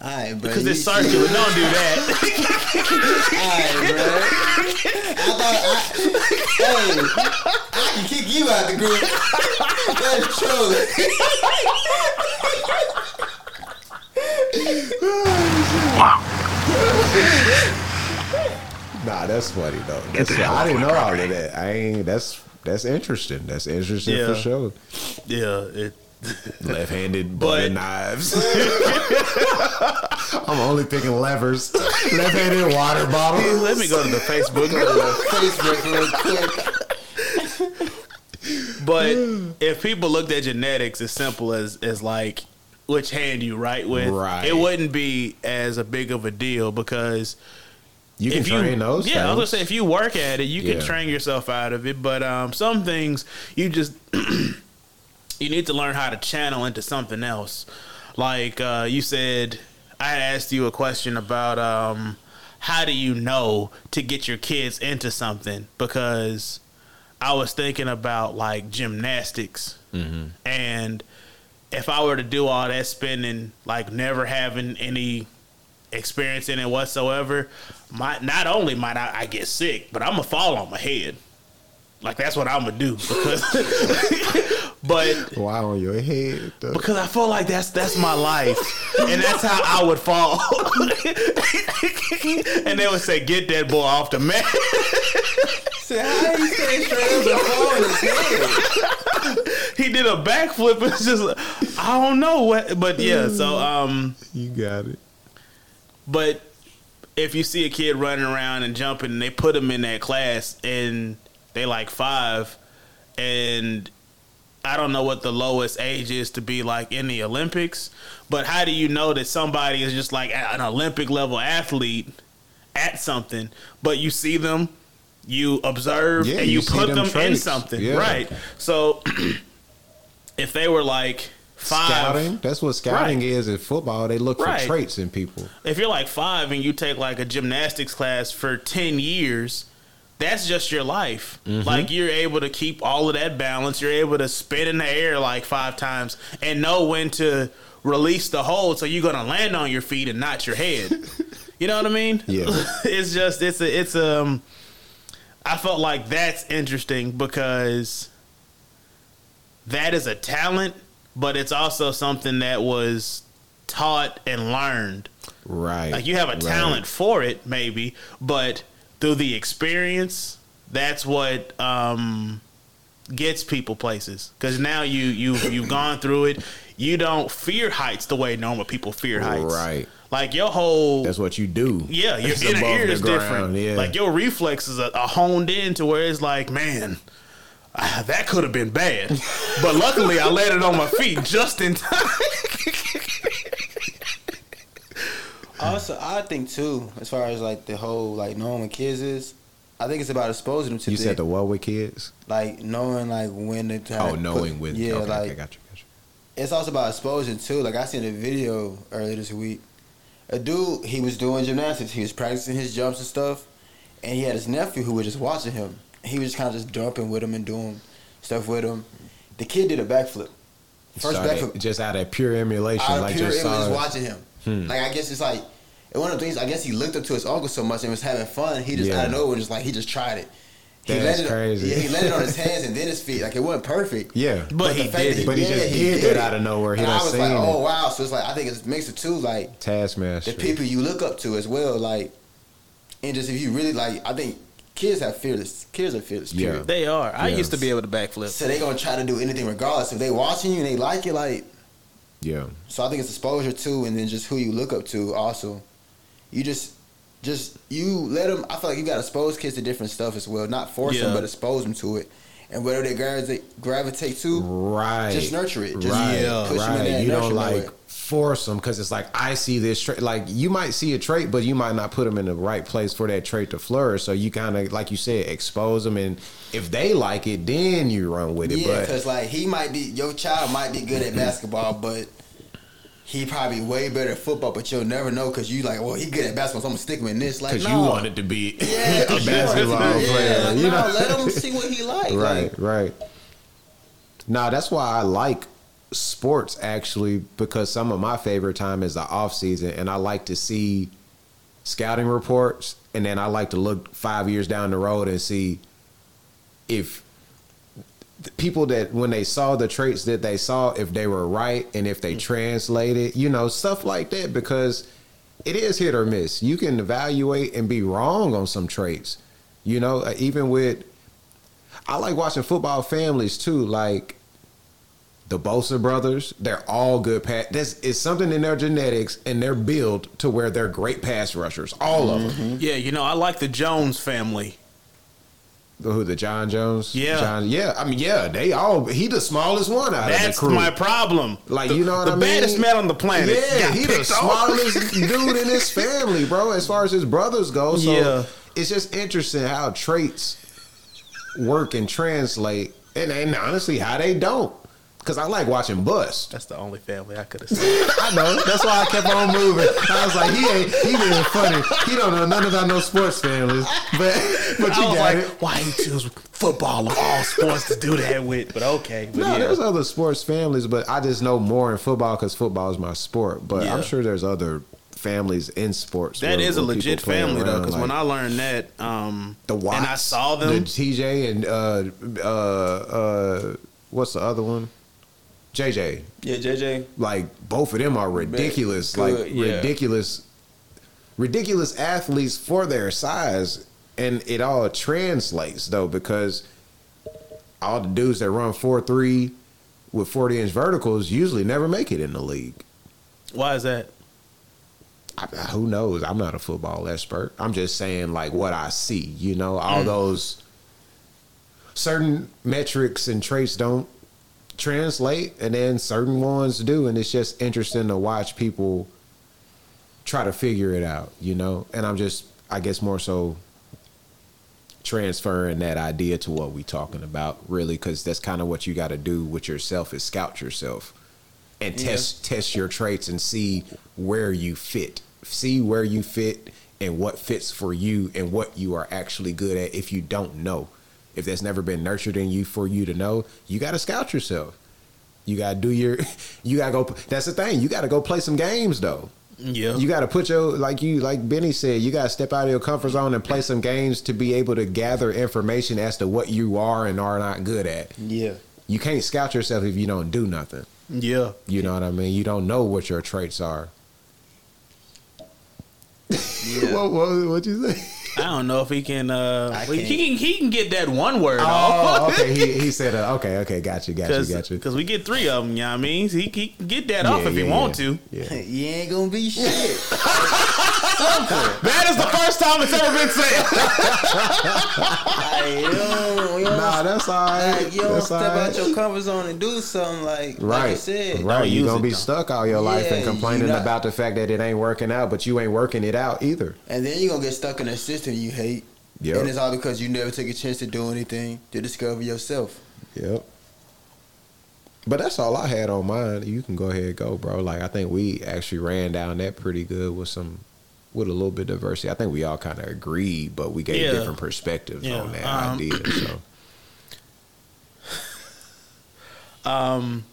Speaker 1: All right, bro.
Speaker 2: because
Speaker 1: you-
Speaker 2: it's circular, don't do that. (laughs)
Speaker 1: All right, bro. I thought I, hey, I can kick you out the group. That's trolling.
Speaker 3: Nah, that's funny though. That's, I didn't know all of that. I ain't. That's that's interesting. That's interesting
Speaker 2: Yeah.
Speaker 3: for sure.
Speaker 2: yeah. It, (laughs)
Speaker 3: Left-handed butter (laughs) knives. (laughs) I'm only picking levers. Left-handed water bottle.
Speaker 2: let me go to the Facebook.
Speaker 1: Facebook real quick.
Speaker 2: But if people looked at genetics as simple as as like which hand you write with,
Speaker 3: Right.
Speaker 2: it wouldn't be as a big of a deal because
Speaker 3: You can
Speaker 2: if
Speaker 3: train
Speaker 2: you,
Speaker 3: those.
Speaker 2: yeah, I was gonna say if you work at it, you can train yourself out of it. But um, some things you just (clears throat) you need to learn how to channel into something else. Like uh, you said, I asked you a question about um, how do you know to get your kids into something because I was thinking about like gymnastics and if I were to do all that spending, like never having any experience in it whatsoever, might not only might I, I get sick, but I'm gonna fall on my head. Like that's what I'm gonna do because, (laughs) but
Speaker 3: Why on your head? though?
Speaker 2: because I feel like that's that's my life, and that's how I would fall. (laughs) and they would say, "Get that boy off the mat." (laughs)
Speaker 1: Say, how you staying straight up and fall in his head?
Speaker 2: he did a backflip. It's just I don't know what, but yeah. So um,
Speaker 3: You got it.
Speaker 2: but if you see a kid running around and jumping, and they put them in that class, and they like five, and I don't know what the lowest age is to be like in the Olympics, but how do you know that somebody is just like an Olympic level athlete at something, but you see them, you observe,
Speaker 3: Yeah,
Speaker 2: and you,
Speaker 3: you
Speaker 2: put
Speaker 3: them
Speaker 2: them in something,
Speaker 3: Yeah.
Speaker 2: right? So (clears throat) if they were like five,
Speaker 3: Scouting. That's what scouting
Speaker 2: Right.
Speaker 3: is in football. They look
Speaker 2: Right.
Speaker 3: for traits in people.
Speaker 2: if you're like five and you take like a gymnastics class for 10 years that's just your life like you're able to keep all of that balance you're able to spin in the air like five times and know when to release the hold so you're gonna land on your feet and not your head (laughs) you know what i mean
Speaker 3: Yeah. (laughs)
Speaker 2: it's just it's a it's um i felt like that's interesting because that is a talent but it's also something that was taught and learned
Speaker 3: Right.
Speaker 2: like you have a
Speaker 3: Right.
Speaker 2: talent for it, maybe, but through the experience, that's what um, gets people places. Because now you you you've gone through it. You don't fear heights the way normal people fear heights.
Speaker 3: Right.
Speaker 2: Like your whole
Speaker 3: That's what you do.
Speaker 2: yeah, your
Speaker 3: It's
Speaker 2: inner ear is
Speaker 3: ground,
Speaker 2: different.
Speaker 3: yeah.
Speaker 2: Like your reflexes are, are honed in to where it's like, man. Ah, that could have been bad, but luckily I landed on my feet just in time.
Speaker 1: Also, I think too, as far as like the whole like knowing when kids is, I think it's about exposing them to
Speaker 3: You
Speaker 1: the,
Speaker 3: said the what with kids?
Speaker 1: like knowing like when to try
Speaker 3: Oh, knowing
Speaker 1: put,
Speaker 3: with.
Speaker 1: yeah
Speaker 3: okay,
Speaker 1: like
Speaker 3: okay, got you, got
Speaker 1: it's also about exposure too. Like I seen a video earlier this week. A dude, he was doing gymnastics. He was practicing his jumps and stuff, and he had his nephew who was just watching him. He was kind of just jumping with him and doing stuff with him. The kid did a backflip. First
Speaker 3: Started
Speaker 1: backflip.
Speaker 3: just out of pure emulation,
Speaker 1: Out of
Speaker 3: like
Speaker 1: pure
Speaker 3: just
Speaker 1: image, just watching him.
Speaker 3: Hmm.
Speaker 1: Like I guess it's like and one of the things. I guess he looked up to his uncle so much and was having fun. He just
Speaker 3: Yeah.
Speaker 1: out of nowhere, just like he just tried it. He
Speaker 3: That's
Speaker 1: landed,
Speaker 3: crazy.
Speaker 1: Yeah, he landed on his (laughs) hands and then his feet. Like it wasn't perfect.
Speaker 3: Yeah,
Speaker 2: But
Speaker 1: the
Speaker 2: he
Speaker 1: fact
Speaker 2: did
Speaker 1: that
Speaker 2: it.
Speaker 3: But he just did it out of nowhere. He
Speaker 1: and I was
Speaker 3: seen
Speaker 1: like,
Speaker 3: it.
Speaker 1: oh wow. So it's like I think it's a mix of two, like
Speaker 3: Taskmaster.
Speaker 1: the people you look up to as well, like and just if you really like, I think kids have fearless. Kids are fearless.
Speaker 3: Yeah.
Speaker 1: Period.
Speaker 2: They are. I
Speaker 3: Yeah.
Speaker 2: used to be able to backflip.
Speaker 1: So they gonna try to do anything regardless. If they watching you and they like it, like
Speaker 3: Yeah,
Speaker 1: so I think it's exposure too, and then just who you look up to. Also, you just, just you let them. I feel like you got to expose kids to different stuff as well. Not force them, but expose them to it, and whatever they gravitate, gravitate to,
Speaker 3: Right.
Speaker 1: just nurture it. Just
Speaker 3: right.
Speaker 1: yeah, push them in
Speaker 3: right.
Speaker 1: that
Speaker 3: You don't
Speaker 1: nurture
Speaker 3: like
Speaker 1: mode.
Speaker 3: Force them because it's like I see this trait. Like you might see a trait, but you might not put them in the right place for that trait to flourish. So you kind of, like you said, expose them, and if they like it, then you run with it.
Speaker 1: Yeah, because like he might be your child might be good at (clears throat) basketball, but he probably way better at football. But you'll never know because you like, well, he good at basketball, so I'm gonna stick him in this. Like,
Speaker 3: because
Speaker 1: no.
Speaker 3: you wanted to be (laughs)
Speaker 1: yeah,
Speaker 3: a basketball player,
Speaker 1: Yeah, like,
Speaker 3: you
Speaker 1: no, let him see what he like. (laughs)
Speaker 3: right,
Speaker 1: Like,
Speaker 3: right. Now that's why I like sports actually because some of my favorite time is the off season, and I like to see scouting reports, and then I like to look five years down the road and see if the people that when they saw the traits that they saw, if they were right and if they translated, you know, stuff like that because it is hit or miss. You can evaluate and be wrong on some traits. You know, uh, even with I like watching football families too, like the Bosa brothers. They're all good pass. There's it's something in their genetics and their build to where they're great pass rushers. All of them. Mm-hmm.
Speaker 2: Yeah, you know, I like the Jones family.
Speaker 3: The Who the Jon Jones?
Speaker 2: Yeah.
Speaker 3: Jon, yeah. I mean, yeah. They all. He the smallest one out of the crew.
Speaker 2: That's my problem.
Speaker 3: Like
Speaker 2: The-
Speaker 3: you know what
Speaker 2: the
Speaker 3: I mean?
Speaker 2: The baddest man on the planet.
Speaker 3: Yeah, he the smallest (laughs) dude in his family, bro. As far as his brothers go, so
Speaker 2: Yeah.
Speaker 3: it's just interesting how traits work and translate, and, and honestly how they don't. Because I like watching bust.
Speaker 2: That's the only family I could have seen. (laughs)
Speaker 3: I know. That's why I kept on moving. I was like, he ain't. He being funny. He don't know nothing about no sports families. But (laughs) but you
Speaker 2: was
Speaker 3: got
Speaker 2: like,
Speaker 3: it.
Speaker 2: why you choose football of all sports to do that with? But okay, but
Speaker 3: No,
Speaker 2: yeah.
Speaker 3: there's other sports families, but I just know more in football because football is my sport. But
Speaker 2: Yeah.
Speaker 3: I'm sure there's other families in sports.
Speaker 2: That
Speaker 3: where-
Speaker 2: is a legit family though, because
Speaker 3: like
Speaker 2: when I learned that, um,
Speaker 3: the Watts,
Speaker 2: and I saw
Speaker 3: the
Speaker 2: them,
Speaker 3: TJ and uh uh uh what's the other one? JJ.
Speaker 1: yeah, JJ.
Speaker 3: Like both of them are ridiculous,
Speaker 1: Good,
Speaker 3: like
Speaker 1: yeah.
Speaker 3: ridiculous, ridiculous athletes for their size, and it all translates though because all the dudes that run four three with forty inch verticals usually never make it in the league.
Speaker 2: why is that?
Speaker 3: I, who knows? I'm not a football expert. I'm just saying like what I see. You know, all
Speaker 2: Mm.
Speaker 3: those certain metrics and traits don't translate, and then certain ones do, and it's just interesting to watch people try to figure it out. You know, and I'm just, I guess, more so transferring that idea to what we talking about really because that's kind of what you got to do with yourself is scout yourself and
Speaker 1: Yeah.
Speaker 3: test test your traits and see where you fit see where you fit and what fits for you and what you are actually good at if you don't know if that's never been nurtured in you for you to know you got to scout yourself you got to do your (laughs) you got to go that's the thing you got to go play some games though
Speaker 2: Yeah,
Speaker 3: you got to put your like you like Benny said. You got to step out of your comfort zone and play some games to be able to gather information as to what you are and are not good at.
Speaker 1: Yeah.
Speaker 3: You can't scout yourself if you don't do nothing.
Speaker 2: yeah.
Speaker 3: You know what I mean? You don't know what your traits are.
Speaker 1: Yeah. (laughs)
Speaker 3: what what what you say?
Speaker 2: I don't know if he can. Uh, he
Speaker 1: can't.
Speaker 2: He can get that one word
Speaker 3: Oh,
Speaker 2: off. (laughs)
Speaker 3: okay. He, he said, uh, okay, okay, got you, got you, got you.
Speaker 2: Because we get three of them, you know what I mean? He, he can get that off
Speaker 3: Yeah,
Speaker 2: if he
Speaker 3: yeah,
Speaker 2: want to.
Speaker 3: Yeah. (laughs)
Speaker 1: you ain't gonna be shit. (laughs)
Speaker 2: That is the first time it's ever been said.
Speaker 1: like, you don't, you don't,
Speaker 3: Nah, that's all right.
Speaker 1: like, you don't
Speaker 3: That's
Speaker 1: step
Speaker 3: all right.
Speaker 1: out your comfort zone and do something like,
Speaker 3: Right,
Speaker 1: like you said.
Speaker 3: right.
Speaker 2: Don't
Speaker 3: You're gonna be
Speaker 2: though.
Speaker 3: stuck all your life and complaining
Speaker 1: not-
Speaker 3: about the fact that it ain't working out, but you ain't working it out either.
Speaker 1: And then you're gonna get stuck in a system you hate.
Speaker 3: Yep.
Speaker 1: And it's all because you never took a chance to do anything to discover yourself.
Speaker 3: Yep. But that's all I had on mine. You can go ahead and go, bro. Like I think we actually ran down that pretty good with some with a little bit of diversity. I think we all kind of agreed, but we gave
Speaker 2: Yeah.
Speaker 3: different perspectives
Speaker 2: Yeah,
Speaker 3: on that
Speaker 2: um,
Speaker 3: idea. So (clears throat)
Speaker 2: Um,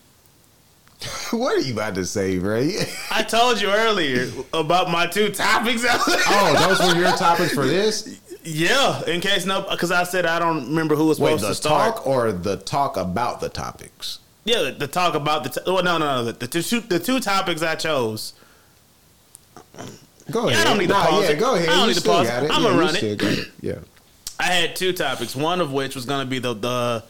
Speaker 2: (laughs)
Speaker 3: what are you about to say, bro? (laughs)
Speaker 2: I told you earlier about my two topics. (laughs)
Speaker 3: oh, those were your topics for this?
Speaker 2: yeah, in case no, because I said I don't remember who was
Speaker 3: Wait,
Speaker 2: supposed
Speaker 3: the
Speaker 2: to start.
Speaker 3: talk or the talk about the topics?
Speaker 2: Yeah, the, the talk about the. T- well, no, no, no. The, the two the two topics I chose.
Speaker 3: Go
Speaker 2: Yeah, I
Speaker 3: ahead.
Speaker 2: don't need to
Speaker 3: nah,
Speaker 2: pause
Speaker 3: yeah,
Speaker 2: it.
Speaker 3: go ahead.
Speaker 2: I don't
Speaker 3: You
Speaker 2: need to pause
Speaker 3: got
Speaker 2: it. I'ma
Speaker 3: Yeah,
Speaker 2: run it.
Speaker 3: it. Yeah.
Speaker 2: I had two topics. One of which was going to be the the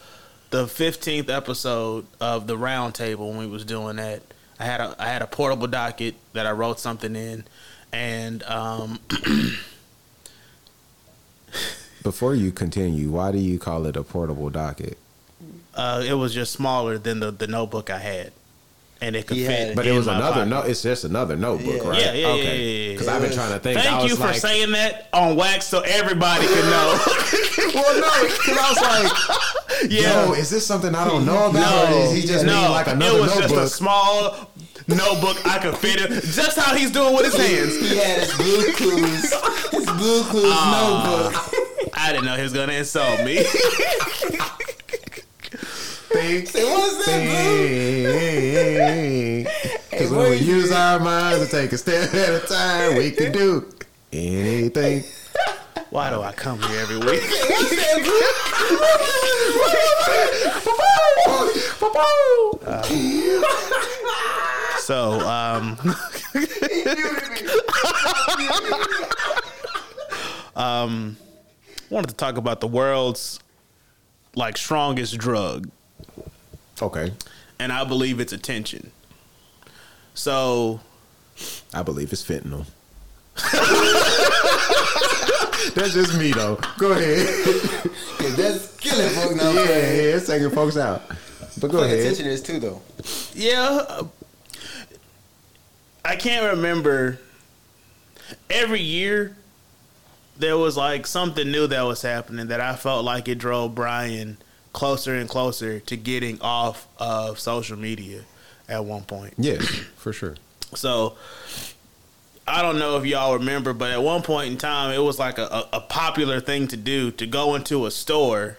Speaker 2: the fifteenth episode of the roundtable when we was doing that. I had a I had a portable docket that I wrote something in, and um, (clears throat)
Speaker 3: Before you continue, why do you call it a portable docket?
Speaker 2: Uh, it was just smaller than the, the notebook I had, and it could
Speaker 1: He
Speaker 2: fit.
Speaker 1: had-
Speaker 3: But it was another
Speaker 2: pocket.
Speaker 3: no. It's just another notebook,
Speaker 1: Yeah.
Speaker 3: right?
Speaker 2: Yeah, yeah, yeah,
Speaker 3: okay.
Speaker 2: yeah, yeah,
Speaker 3: Because
Speaker 2: yeah.
Speaker 3: I've been trying to think. I
Speaker 2: Thank
Speaker 3: was
Speaker 2: you for
Speaker 3: like,
Speaker 2: saying that on wax so everybody could know. (laughs)
Speaker 3: Well, no, because I was like, (laughs)
Speaker 2: yeah.
Speaker 3: yo, is this something I don't know about?
Speaker 2: No,
Speaker 3: or is he just
Speaker 2: no,
Speaker 3: like another
Speaker 2: it was
Speaker 3: notebook?
Speaker 2: just a small notebook I could fit it. Just how he's doing with his hands.
Speaker 1: He had his Blue Clues, his Blue Clues ah. notebook.
Speaker 2: I didn't know he was gonna insult me. (laughs)
Speaker 3: Think,
Speaker 1: Say, what's that,
Speaker 3: think. (laughs) Because when we use our minds and take a step at a time, we can do anything.
Speaker 2: Why do I come here every week? So, um, (laughs) um, wanted to talk about the world's like strongest drug,
Speaker 3: Okay,
Speaker 2: and I believe it's attention. So,
Speaker 3: I believe it's fentanyl. (laughs) That's just me though. Go ahead.
Speaker 1: Cause that's killing folks now.
Speaker 3: yeah, yeah, it's taking folks out. But go
Speaker 1: Fuck
Speaker 3: ahead.
Speaker 1: attention is too though.
Speaker 2: yeah, uh, I can't remember. Every year, there was like something new that was happening that I felt like it drove Brian closer and closer to getting off of social media at one point.
Speaker 3: Yes, for sure.
Speaker 2: So I don't know if y'all remember, but at one point in time, it was like a, a, a popular thing to do to go into a store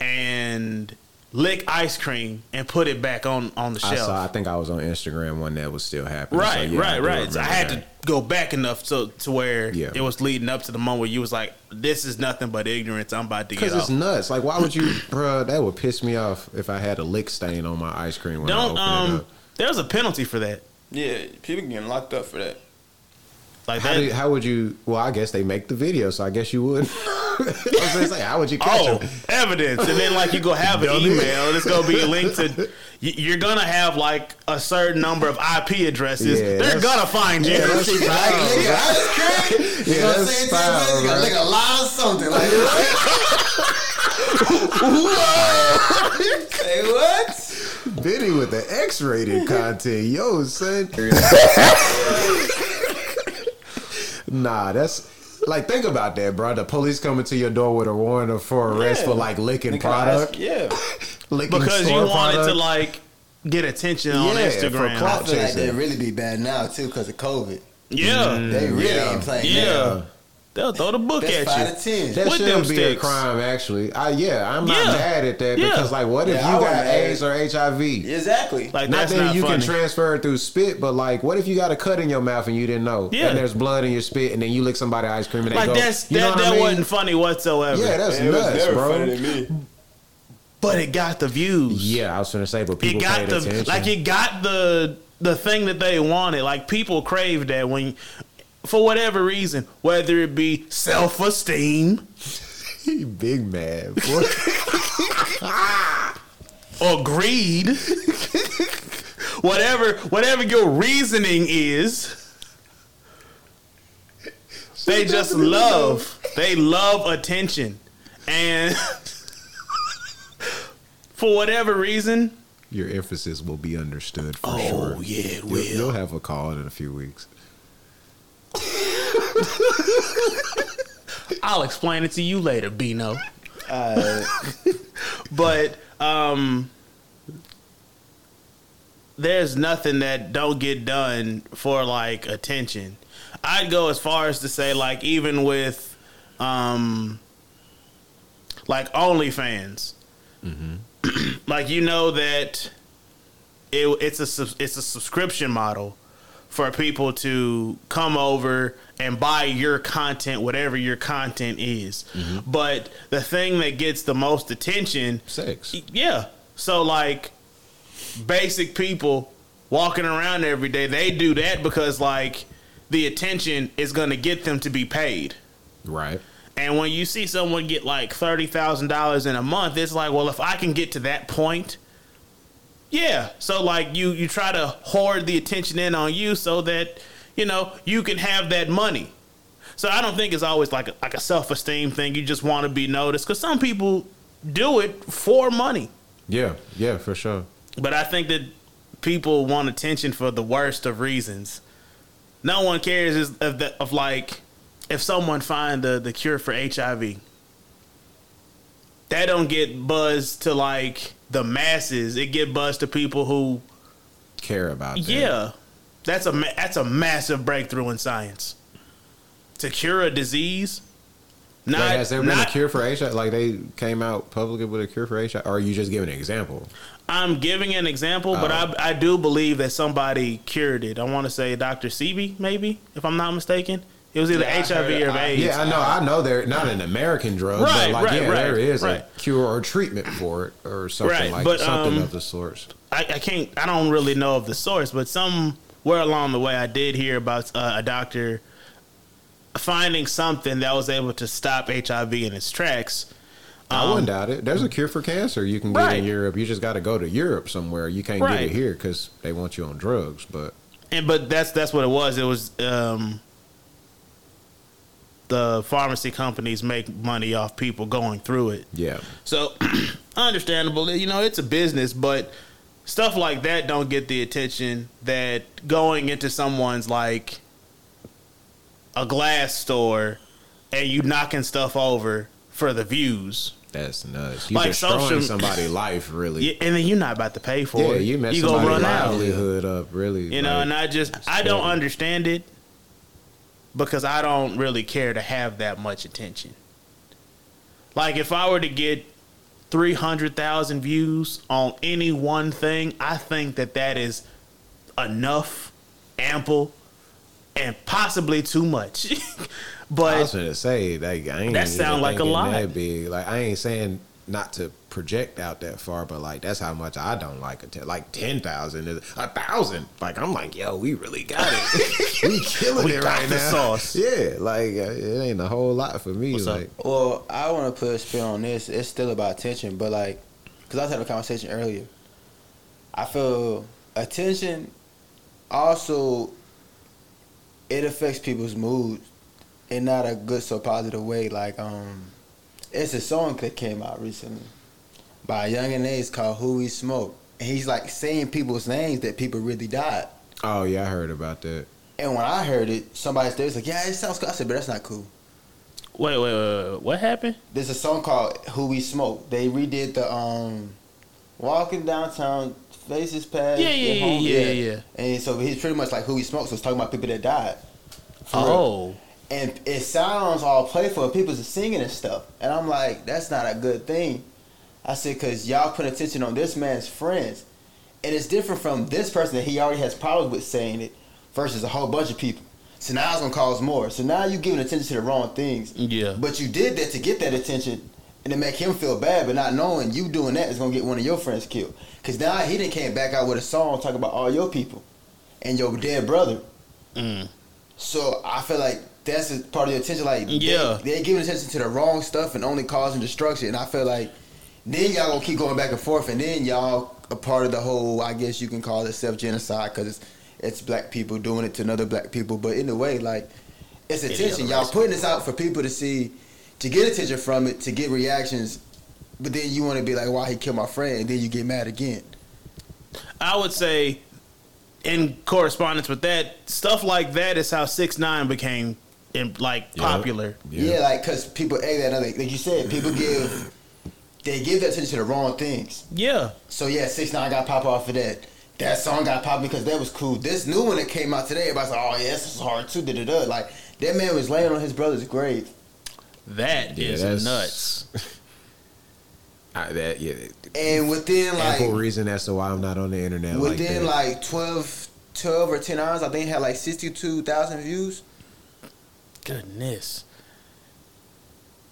Speaker 2: and lick ice cream and put it back on on the
Speaker 3: I
Speaker 2: shelf.
Speaker 3: saw. I think I was on Instagram when that was still happening.
Speaker 2: Right,
Speaker 3: So, yeah,
Speaker 2: right,
Speaker 3: do
Speaker 2: right. So I had
Speaker 3: that.
Speaker 2: to go back enough so to where
Speaker 3: Yeah.
Speaker 2: it was leading up to the moment where you was like, "This is nothing but ignorance. I'm about to get
Speaker 3: Because it's nuts. Like, why would you, (clears throat) bro? That would piss me off if I had a lick stain on my ice cream when I
Speaker 2: Don't
Speaker 3: open it
Speaker 2: um.
Speaker 3: up.
Speaker 2: There's a penalty for that.
Speaker 1: Yeah, people getting locked up for that.
Speaker 2: Like
Speaker 3: How,
Speaker 2: that.
Speaker 3: do, how would you? Well, I guess they make the video, so I guess you would. (laughs) I was gonna say, how would you catch
Speaker 2: Oh,
Speaker 3: them?
Speaker 2: evidence, and then like you go have an (laughs)
Speaker 3: Dummy.
Speaker 2: email. It's gonna be linked to. You're gonna have like a certain number of IP addresses.
Speaker 3: Yeah,
Speaker 2: They're gonna find you.
Speaker 3: yeah, that's
Speaker 1: Like,
Speaker 3: foul,
Speaker 1: nigga,
Speaker 3: bro.
Speaker 1: ice cream? You
Speaker 3: Yeah,
Speaker 1: gonna
Speaker 3: that's
Speaker 1: say it to
Speaker 3: foul,
Speaker 1: your gotta
Speaker 3: bro. (laughs)
Speaker 1: lick a lie or something. Like, what? Say what?
Speaker 3: Benny with the X-rated content, yo, son. Nah, that's like think about that, bro. The police coming to your door with a warrant for arrest for like licking
Speaker 1: Nigga,
Speaker 3: product,
Speaker 1: Yeah. (laughs)
Speaker 3: licking
Speaker 2: because you
Speaker 3: store
Speaker 2: wanted
Speaker 3: product.
Speaker 2: to like get attention on
Speaker 3: Yeah, for
Speaker 2: Instagram.
Speaker 1: I
Speaker 3: clout.
Speaker 1: feel like they really be bad now too because of COVID.
Speaker 2: Yeah,
Speaker 1: They really mm,
Speaker 3: Yeah.
Speaker 1: ain't playing.
Speaker 2: yeah.
Speaker 1: now.
Speaker 2: They'll throw the book
Speaker 1: That's
Speaker 2: at
Speaker 1: five
Speaker 2: you.
Speaker 1: to ten.
Speaker 3: That
Speaker 2: with
Speaker 3: should
Speaker 2: them
Speaker 3: be
Speaker 2: sticks.
Speaker 3: a crime, actually. I, yeah, I'm not
Speaker 2: Yeah.
Speaker 3: mad at that
Speaker 2: Yeah.
Speaker 3: because, like, what if
Speaker 1: Yeah, I
Speaker 3: you
Speaker 1: wasn't
Speaker 3: got
Speaker 1: mad.
Speaker 3: AIDS or HIV?
Speaker 1: Exactly.
Speaker 2: Like
Speaker 3: Not
Speaker 2: that's
Speaker 3: that
Speaker 2: not
Speaker 3: you
Speaker 2: funny.
Speaker 3: can transfer it through spit, but like, what if you got a cut in your mouth and you didn't know?
Speaker 2: Yeah.
Speaker 3: And there's blood in your spit, and then you lick somebody ice cream and they
Speaker 2: like
Speaker 3: go,
Speaker 2: that's
Speaker 3: you know
Speaker 2: that,
Speaker 3: what
Speaker 2: that
Speaker 3: I mean?
Speaker 2: wasn't funny whatsoever.
Speaker 3: Yeah, that's
Speaker 1: it was
Speaker 3: nuts,
Speaker 1: never
Speaker 3: bro.
Speaker 1: funny to me.
Speaker 2: but it got the views.
Speaker 3: Yeah, I was gonna say, but people
Speaker 2: it
Speaker 3: people
Speaker 2: got
Speaker 3: paid
Speaker 2: the
Speaker 3: attention.
Speaker 2: like it got the the thing that they wanted. Like people craved that when for whatever reason, whether it be self esteem (laughs)
Speaker 3: big man. (laughs)
Speaker 2: or greed, whatever whatever your reasoning is, they just love they love attention, and (laughs) for whatever reason,
Speaker 3: Your emphasis will be understood for
Speaker 2: oh
Speaker 3: sure.
Speaker 2: yeah, it
Speaker 3: You'll,
Speaker 2: will.
Speaker 3: you'll have a call in a few weeks.
Speaker 2: I'll explain it to you later, Bino.
Speaker 1: Uh,
Speaker 2: But um there's nothing that don't get done for like attention. I'd go as far as to say like even with um like OnlyFans. (clears throat) like you know that it, it's a it's a subscription model for people to come over and buy your content, whatever your content is. Mm-hmm. But the thing that gets the most attention,
Speaker 3: Sex.
Speaker 2: yeah. So like basic people walking around every day, they do that because like the attention is going to get them to be paid.
Speaker 3: Right.
Speaker 2: And when you see someone get like thirty thousand dollars in a month, it's like, well, if I can get to that point, yeah. So like you you try to hoard the attention in on you so that you know you can have that money. So I don't think it's always like a, like a self esteem thing. You just want to be noticed because some people do it for money.
Speaker 3: Yeah, yeah, for sure.
Speaker 2: But I think that people want attention for the worst of reasons. No one cares is of, the, of like if someone find the, the cure for HIV. That don't get buzz to like the masses. It get buzz to people who
Speaker 3: Care about that.
Speaker 2: yeah. That's a that's a massive breakthrough in science. To cure a disease not,
Speaker 3: Wait, has there been
Speaker 2: not-
Speaker 3: a cure for HIV? Like they came out publicly with a cure for HIV, or are you just giving an example?
Speaker 2: I'm giving an example, but
Speaker 3: Oh.
Speaker 2: I, I do believe that somebody cured it. I want to say Dr. Sebi, maybe, if I'm not mistaken. It was either
Speaker 4: Yeah,
Speaker 2: HIV or AIDS.
Speaker 3: Yeah, I know. I know they're not an American drug,
Speaker 2: Right,
Speaker 3: but like
Speaker 2: right,
Speaker 3: yeah,
Speaker 2: right,
Speaker 3: there is a cure or treatment for it, or something like
Speaker 2: but,
Speaker 3: something
Speaker 2: um,
Speaker 3: of the source.
Speaker 2: I, I can't. I don't really know of the source, but somewhere along the way, I did hear about uh, a doctor finding something that was able to stop HIV in its tracks.
Speaker 3: I
Speaker 2: Um,
Speaker 3: wouldn't doubt it. There's a cure for cancer you can get in Europe. You just got to go to Europe somewhere. You can't get it here because they want you on drugs. But
Speaker 2: And but that's that's what it was. It was um, the pharmacy companies make money off people going through it.
Speaker 3: yeah,
Speaker 2: So (clears throat) understandable, you know, it's a business, but stuff like that don't get the attention that going into someone's like a glass store and you knocking stuff over for the views.
Speaker 3: that's nuts. You
Speaker 2: Like
Speaker 3: destroying
Speaker 2: social-
Speaker 3: somebody's (laughs) life, really.
Speaker 2: Yeah, and then you're not about to pay for
Speaker 3: Yeah,
Speaker 2: it.
Speaker 3: you mess
Speaker 2: you
Speaker 3: somebody's
Speaker 2: run out.
Speaker 3: livelihood up, really.
Speaker 2: You know, and I just I don't understand it because I don't really care to have that much attention. Like if I were to get 300,000 views on any one thing, I think that that is enough, ample, and possibly too much. (laughs) But I
Speaker 3: was gonna say, like, I ain't
Speaker 2: That sound like a lot.
Speaker 3: That big, like, I ain't saying not to project out that far, but like, that's how much I don't like it. Like ten thousand is a thousand. Like, I'm like, yo, we really got it. (laughs) we killing
Speaker 2: We
Speaker 3: it
Speaker 2: got
Speaker 3: right
Speaker 2: the
Speaker 3: now.
Speaker 2: sauce.
Speaker 3: Yeah, like uh, it ain't a whole lot for me.
Speaker 2: What's up?
Speaker 1: Well, I want to put a spin on this. It's still about attention, but like, because I was having a conversation earlier, I feel attention also it affects people's moods in not a good so positive way. Like, um, it's a song that came out recently by Yungeen Ace called "Who We Smoke," and he's like saying people's names that people really died.
Speaker 3: oh yeah, I heard about that.
Speaker 1: And when I heard it, somebody there was like, "Yeah, it sounds cool." I said, "But that's not cool."
Speaker 2: wait, wait, wait, wait, what happened?
Speaker 1: There's a song called "Who We Smoke." They redid the um, "Walking Downtown, Faces Past."
Speaker 2: Yeah, yeah, yeah, yeah, yeah.
Speaker 1: And so he's pretty much like "Who We Smoke." So it's talking about people that died. For real. And it sounds all playful. and People's singing and stuff, and I'm like, that's not a good thing. I said, because y'all put attention on this man's friends, and it's different from this person that he already has problems with saying it, versus a whole bunch of people. So now it's gonna cause more. So now you're giving attention to the wrong things.
Speaker 2: Yeah.
Speaker 1: But you did that to get that attention and to make him feel bad, but not knowing you doing that is gonna get one of your friends killed. Cause now he didn't came back out with a song talking about all your people and your dead brother.
Speaker 2: Mm.
Speaker 1: So I feel like that's a part of the attention. Like
Speaker 2: Yeah.
Speaker 1: they, they giving attention to the wrong stuff and only causing destruction. And I feel like then y'all gonna keep going back and forth, and then y'all a part of the whole. I guess you can call it self genocide because it's it's black people doing it to another black people. But in a way, like it's attention. Y'all putting this out for people to see, to get attention from it, to get reactions. But then you want to be like, why he killed my friend? And then you get mad again.
Speaker 2: I would say, in correspondence with that, stuff like that is how Six Nine became in, like
Speaker 3: Yeah.
Speaker 2: popular.
Speaker 1: Yeah, like because people, hey, that like, like you said, people give they give that attention to the wrong things.
Speaker 2: Yeah,
Speaker 1: So yeah, six nine got pop off of that. That song got pop because that was cool. This new one that came out today, everybody's like, oh yeah, this is hard too. Da da da. Like that man was laying on his brother's grave.
Speaker 2: that is
Speaker 3: Yeah, that's-
Speaker 2: nuts. (laughs)
Speaker 3: I, that yeah,
Speaker 1: And within
Speaker 3: ample
Speaker 1: like
Speaker 3: reason as to why I'm not on the internet
Speaker 1: within
Speaker 3: like that.
Speaker 1: like 12, 12 or ten hours, I think it had like sixty two thousand views.
Speaker 2: Goodness.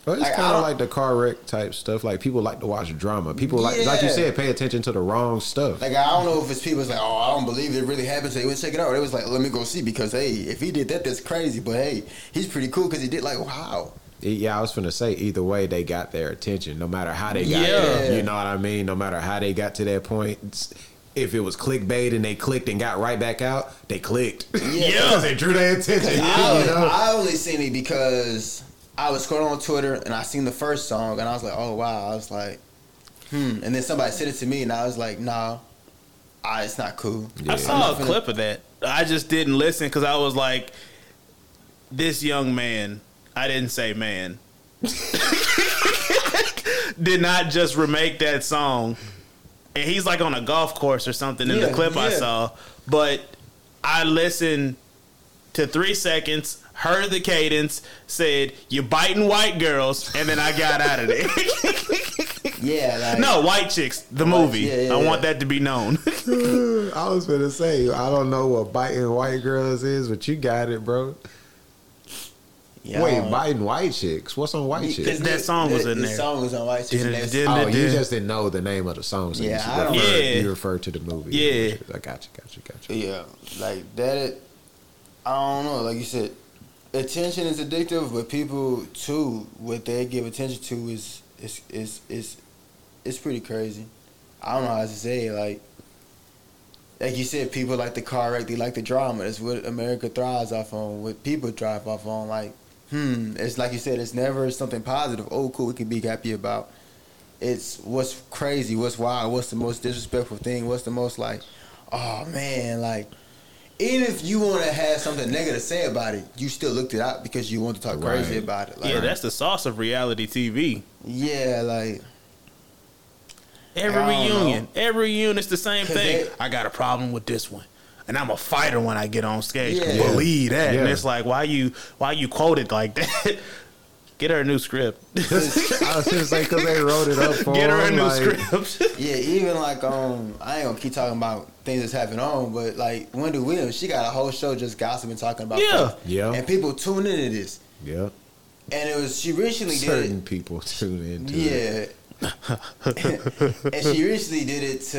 Speaker 3: Well, it's
Speaker 1: Like,
Speaker 3: kind of like the car wreck type stuff. Like people like to watch drama. People like, like you said, pay attention to the wrong stuff.
Speaker 1: Like I don't know if it's people's like, oh, I don't believe it really happened. So they went check it out. It was like, let me go see because hey, if he did that, that's crazy. But hey, he's pretty cool because he did like wow.
Speaker 3: Yeah, I was gonna say either way they got their attention, no matter how they got
Speaker 2: Yeah.
Speaker 3: there. You know what I mean? No matter how they got to that point. It's- If it was clickbait and they clicked and got right back out, they clicked.
Speaker 1: Yeah. (laughs)
Speaker 3: because they drew their attention.
Speaker 1: I,
Speaker 3: you know?
Speaker 1: I only seen it because I was scrolling on Twitter and I seen the first song and I was like, oh wow. I was like, hmm. And then somebody said it to me, and I was like, nah, ah, it's not cool.
Speaker 2: I
Speaker 3: Yeah.
Speaker 2: saw
Speaker 1: I'm
Speaker 2: a
Speaker 1: not finna-
Speaker 2: clip of that. I just didn't listen because I was like, this young man, I didn't say man, (laughs) (laughs) did not just remake that song. And he's like on a golf course or something in the
Speaker 1: Yeah,
Speaker 2: clip I saw. But I listened to three seconds, heard the cadence, said, You biting white girls, and then I got out of there. (laughs)
Speaker 1: Yeah, like,
Speaker 2: no, White Chicks, the
Speaker 1: White-
Speaker 2: movie.
Speaker 1: yeah, yeah,
Speaker 2: I want
Speaker 1: yeah.
Speaker 2: that to be known. (laughs) (laughs)
Speaker 3: I was gonna say I don't know what biting white girls is, but you got it, bro.
Speaker 1: Yeah,
Speaker 3: Wait,
Speaker 1: I don't-
Speaker 3: biting white chicks. What's on white
Speaker 1: Because
Speaker 3: chicks?
Speaker 2: That song was
Speaker 1: the-
Speaker 2: in
Speaker 1: the
Speaker 2: there.
Speaker 1: song was on White Chicks. and oh,
Speaker 2: Did it-
Speaker 1: that's-
Speaker 2: did-
Speaker 3: Oh, you just didn't know the name of the song, so
Speaker 1: Yeah,
Speaker 3: you,
Speaker 1: I
Speaker 3: refer,
Speaker 2: Yeah.
Speaker 3: you refer to the movie.
Speaker 2: Yeah.
Speaker 3: I got you, got you, got you.
Speaker 1: Yeah, like that. It, I don't know. Like you said, attention is addictive, but people too, what they give attention to is is is is it's pretty crazy. I don't know how to say it. Like like you said, people like the car wreck. They like the drama. That's what America thrives off on. What people thrive off on. Like hmm, it's like you said. It's never something positive. Oh, cool. We can be happy about. It's what's crazy. What's wild. What's the most disrespectful thing. What's the most like. Oh man, like even if you want to have something negative to say about it, you still looked it out because you want to talk crazy about it. Like,
Speaker 2: yeah, that's the sauce of reality TV.
Speaker 1: yeah, like
Speaker 2: Every
Speaker 1: I don't
Speaker 2: reunion, every reunion, it's the same thing.
Speaker 1: they-
Speaker 2: I got a problem with this one, and I'm a fighter when I get on stage.
Speaker 1: Yeah.
Speaker 2: Believe that, and it's like, why you, why you quote it like that? (laughs) Get her a new script. (laughs)
Speaker 3: I was gonna say because they wrote it up for (laughs) her.
Speaker 2: Get her a new
Speaker 3: like,
Speaker 2: script.
Speaker 1: yeah, even like um, I ain't gonna keep talking about things that's happening on, but like Wendy Williams, she got a whole show just gossiping, talking about
Speaker 2: Yeah.
Speaker 1: stuff.
Speaker 3: Yeah.
Speaker 1: and people tune into this,
Speaker 3: Yeah,
Speaker 1: and it was she recently did
Speaker 3: certain
Speaker 1: it.
Speaker 3: people tune into it.
Speaker 1: And she recently did it to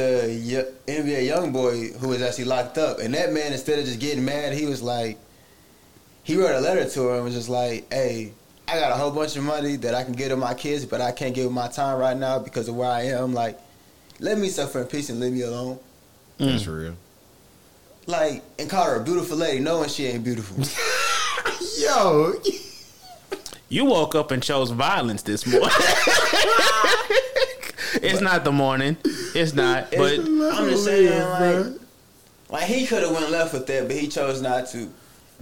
Speaker 1: NBA YoungBoy who was actually locked up. And that man, instead of just getting mad, he was like, he wrote a letter to her and was just like, "Hey, I got a whole bunch of money that I can give to my kids, but I can't give my time right now because of where I am. Like, let me suffer in peace and leave me alone.
Speaker 3: That's real.
Speaker 1: Like, and call her a beautiful lady, knowing she ain't beautiful. (laughs)
Speaker 3: Yo,
Speaker 2: You woke up and chose violence this morning. (laughs) (laughs) it's not the morning. It's not. But
Speaker 1: I'm just saying, like, like he could have went left with that, but he chose not to.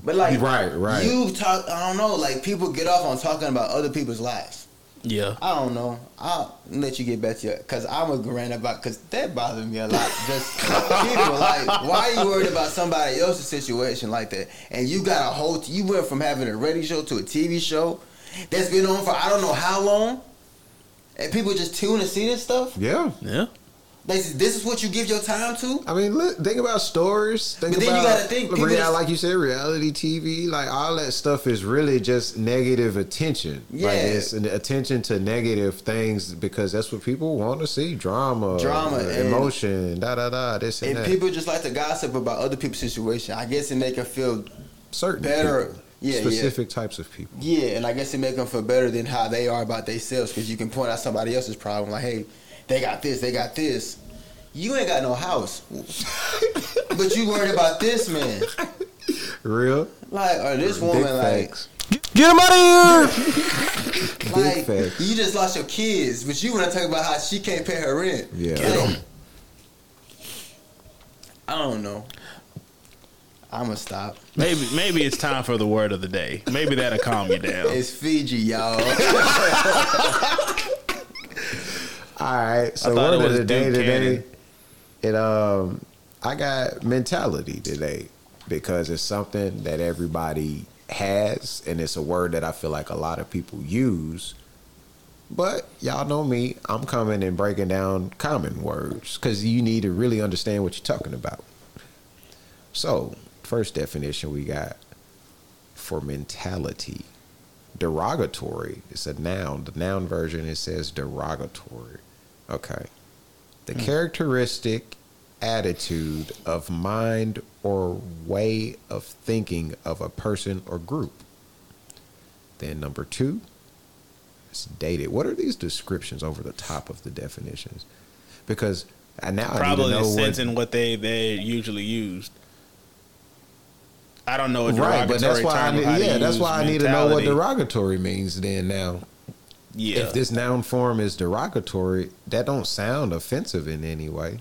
Speaker 1: But like,
Speaker 3: Right, right.
Speaker 1: You talk. I don't know. Like people get off on talking about other people's lives.
Speaker 2: yeah,
Speaker 1: I don't know. I'll let you get back to your because I'm a rant about because that bothers me a lot. Just (laughs) people like, why are you worried about somebody else's situation like that? And you got a whole. You went from having a radio show to a TV show that's been on for I don't know how long, and people just tune to see this stuff.
Speaker 3: yeah.
Speaker 2: yeah.
Speaker 1: This, this is what you give your time to.
Speaker 3: I mean, look, think about stories. Think
Speaker 1: But then you
Speaker 3: about
Speaker 1: gotta think, people
Speaker 3: real-
Speaker 1: just-
Speaker 3: like you said, reality TV. Like all that stuff is really just negative attention. Like
Speaker 1: Yeah.
Speaker 3: it's an attention to negative things because that's what people want to see: drama,
Speaker 1: Drama,
Speaker 3: uh,
Speaker 1: and-
Speaker 3: emotion, da da da. This and,
Speaker 1: And
Speaker 3: that.
Speaker 1: people just like to gossip about other people's situation. I guess it make them feel
Speaker 3: Certain
Speaker 1: better.
Speaker 3: people,
Speaker 1: Yeah, yeah.
Speaker 3: specific types of people.
Speaker 1: Yeah, and I guess it make them feel better than how they are about themselves because you can point out somebody else's problem. Like, hey, they got this, they got this. You ain't got no house, (laughs) but you worried about this man.
Speaker 3: Real,
Speaker 1: Like, or this
Speaker 3: big
Speaker 1: woman, like,
Speaker 3: facts.
Speaker 2: Get him out of here. (laughs)
Speaker 1: like
Speaker 3: facts.
Speaker 1: you just lost your kids, but you want to talk about how she can't pay her rent.
Speaker 3: Yeah.
Speaker 1: Like, I don't know. I'm gonna stop.
Speaker 2: Maybe maybe it's time for the word of the day. Maybe that'll calm you down.
Speaker 1: It's Fiji, y'all. (laughs)
Speaker 3: All right. So
Speaker 2: thought
Speaker 3: word of
Speaker 2: was
Speaker 3: the day
Speaker 2: Duke
Speaker 3: today.
Speaker 2: Cannon.
Speaker 3: It um, I got mentality today because it's something that everybody has, and it's a word that I feel like a lot of people use. But y'all know me, I'm coming and breaking down common words because you need to really understand what you're talking about. So, first definition we got for mentality derogatory. It's a noun. The noun version it says derogatory. Okay. The hmm. characteristic attitude of mind or way of thinking of a person or group. Then number 2 it's dated. What are these descriptions over the top of the definitions? Because I now I
Speaker 2: Probably
Speaker 3: need to know
Speaker 2: sense
Speaker 3: what,
Speaker 2: in what they they usually used. I don't know
Speaker 3: right, but that's why I need,
Speaker 2: to
Speaker 3: yeah, that's why I need to know what derogatory means. Then now,
Speaker 2: Yeah.
Speaker 3: If this noun form is derogatory, that don't sound offensive in any way.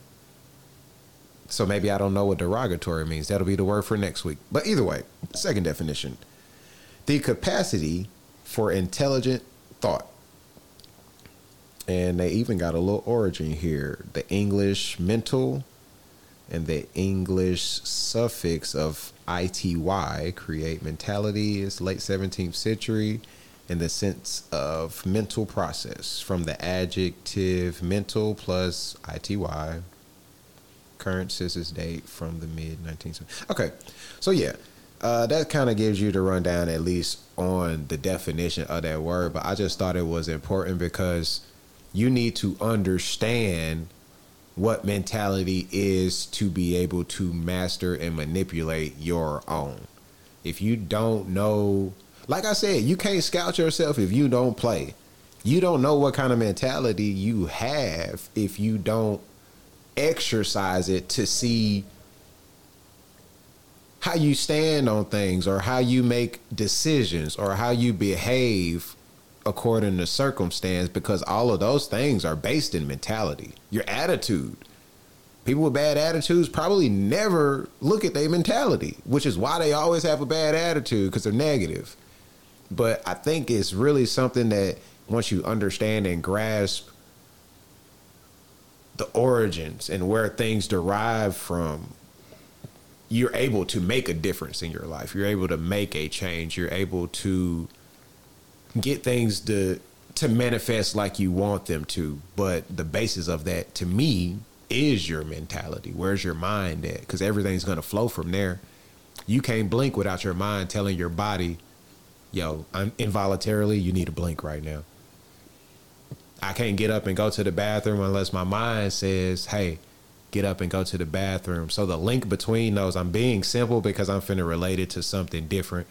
Speaker 3: So maybe I don't know what derogatory means. That'll be the word for next week. But either way, second definition the capacity for intelligent thought. And they even got a little origin here. The English mental and the English suffix of ity create mentality is late 17th century in the sense of mental process from the adjective mental plus ity current census date from the mid 19th century. Okay so yeah uh, that kind of gives you the rundown at least on the definition of that word but i just thought it was important because you need to understand what mentality is to be able to master and manipulate your own. If you don't know, like I said, you can't scout yourself if you don't play. You don't know what kind of mentality you have if you don't exercise it to see how you stand on things or how you make decisions or how you behave according to circumstance because all of those things are based in mentality, your attitude. People with bad attitudes probably never look at their mentality, which is why they always have a bad attitude because they're negative. But I think it's really something that once you understand and grasp the origins and where things derive from, you're able to make a difference in your life. You're able to make a change. You're able to get things to to manifest like you want them to. But the basis of that, to me, is your mentality. Where's your mind at? Because everything's gonna flow from there. You can't blink without your mind telling your body, "Yo, I'm involuntarily. You need to blink right now." I can't get up and go to the bathroom unless my mind says, "Hey." Get up and go to the bathroom. So the link between those, I'm being simple because I'm finna relate it to something different.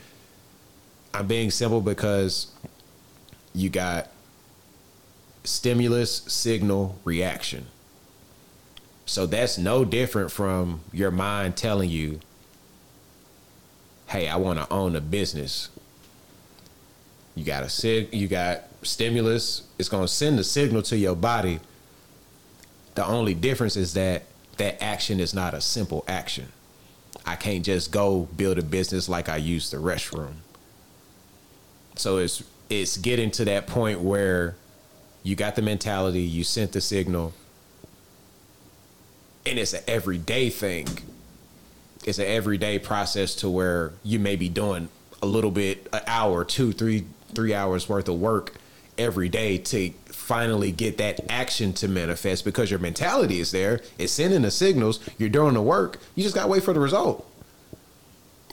Speaker 3: I'm being simple because you got stimulus, signal, reaction. So that's no different from your mind telling you, "Hey, I want to own a business." You got a sig, you got stimulus. It's going to send a signal to your body. The only difference is that that action is not a simple action. I can't just go build a business like I use the restroom. So it's it's getting to that point where you got the mentality, you sent the signal, and it's an everyday thing. It's an everyday process to where you may be doing a little bit, an hour, two, three, three hours worth of work every day to finally get that action to manifest because your mentality is there. It's sending the signals. You're doing the work. You just got to wait for the result.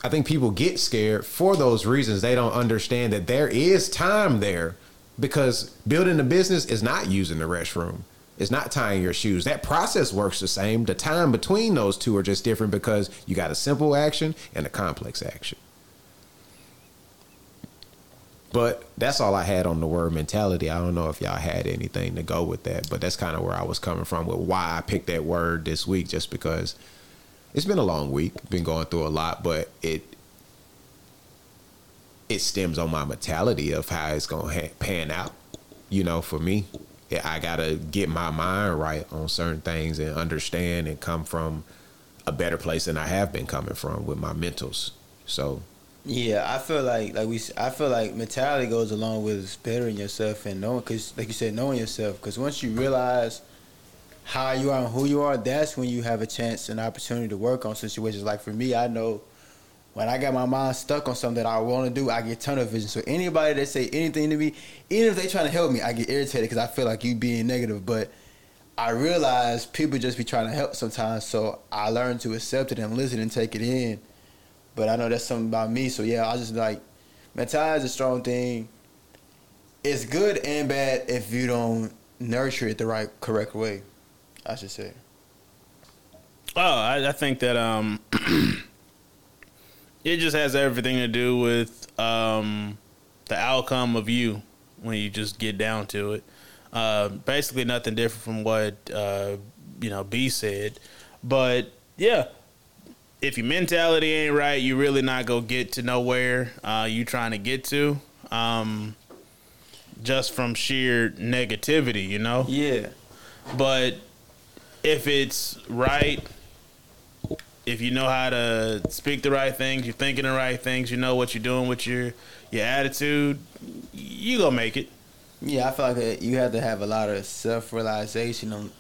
Speaker 3: I think people get scared for those reasons. They don't understand that there is time there because building a business is not using the restroom. It's not tying your shoes. That process works the same. The time between those two are just different because you got a simple action and a complex action. But that's all I had on the word mentality. I don't know if y'all had anything to go with that, but that's kind of where I was coming from with why I picked that word this week, just because it's been a long week, been going through a lot, but it it stems on my mentality of how it's gonna ha- pan out. You know, for me, I gotta get my mind right on certain things and understand and come from a better place than I have been coming from with my mentals. So
Speaker 1: Yeah, I feel like like we I feel like mentality goes along with bettering yourself and knowing cuz like you said knowing yourself cuz once you realize how you are and who you are, that's when you have a chance and opportunity to work on situations. Like for me, I know when I got my mind stuck on something that I want to do, I get tunnel vision. So anybody that say anything to me, even if they trying to help me, I get irritated because I feel like you being negative. But I realize people just be trying to help sometimes, so I learn to accept it and listen and take it in. But I know that's something about me, so yeah, I just like mentality is a strong thing. It's good and bad if you don't nurture it the right, correct way. I should say.
Speaker 2: Oh, I, I think that um, (clears throat) it just has everything to do with um, the outcome of you when you just get down to it. Uh, basically, nothing different from what uh, you know B said, but yeah, if your mentality ain't right, you really not gonna get to nowhere uh, you trying to get to. Um, just from sheer negativity, you know.
Speaker 1: Yeah.
Speaker 2: But if it's right, if you know how to speak the right things, you're thinking the right things, you know what you're doing with your your attitude, you gonna make it.
Speaker 1: Yeah, I feel like uh, you have to have a lot of self realization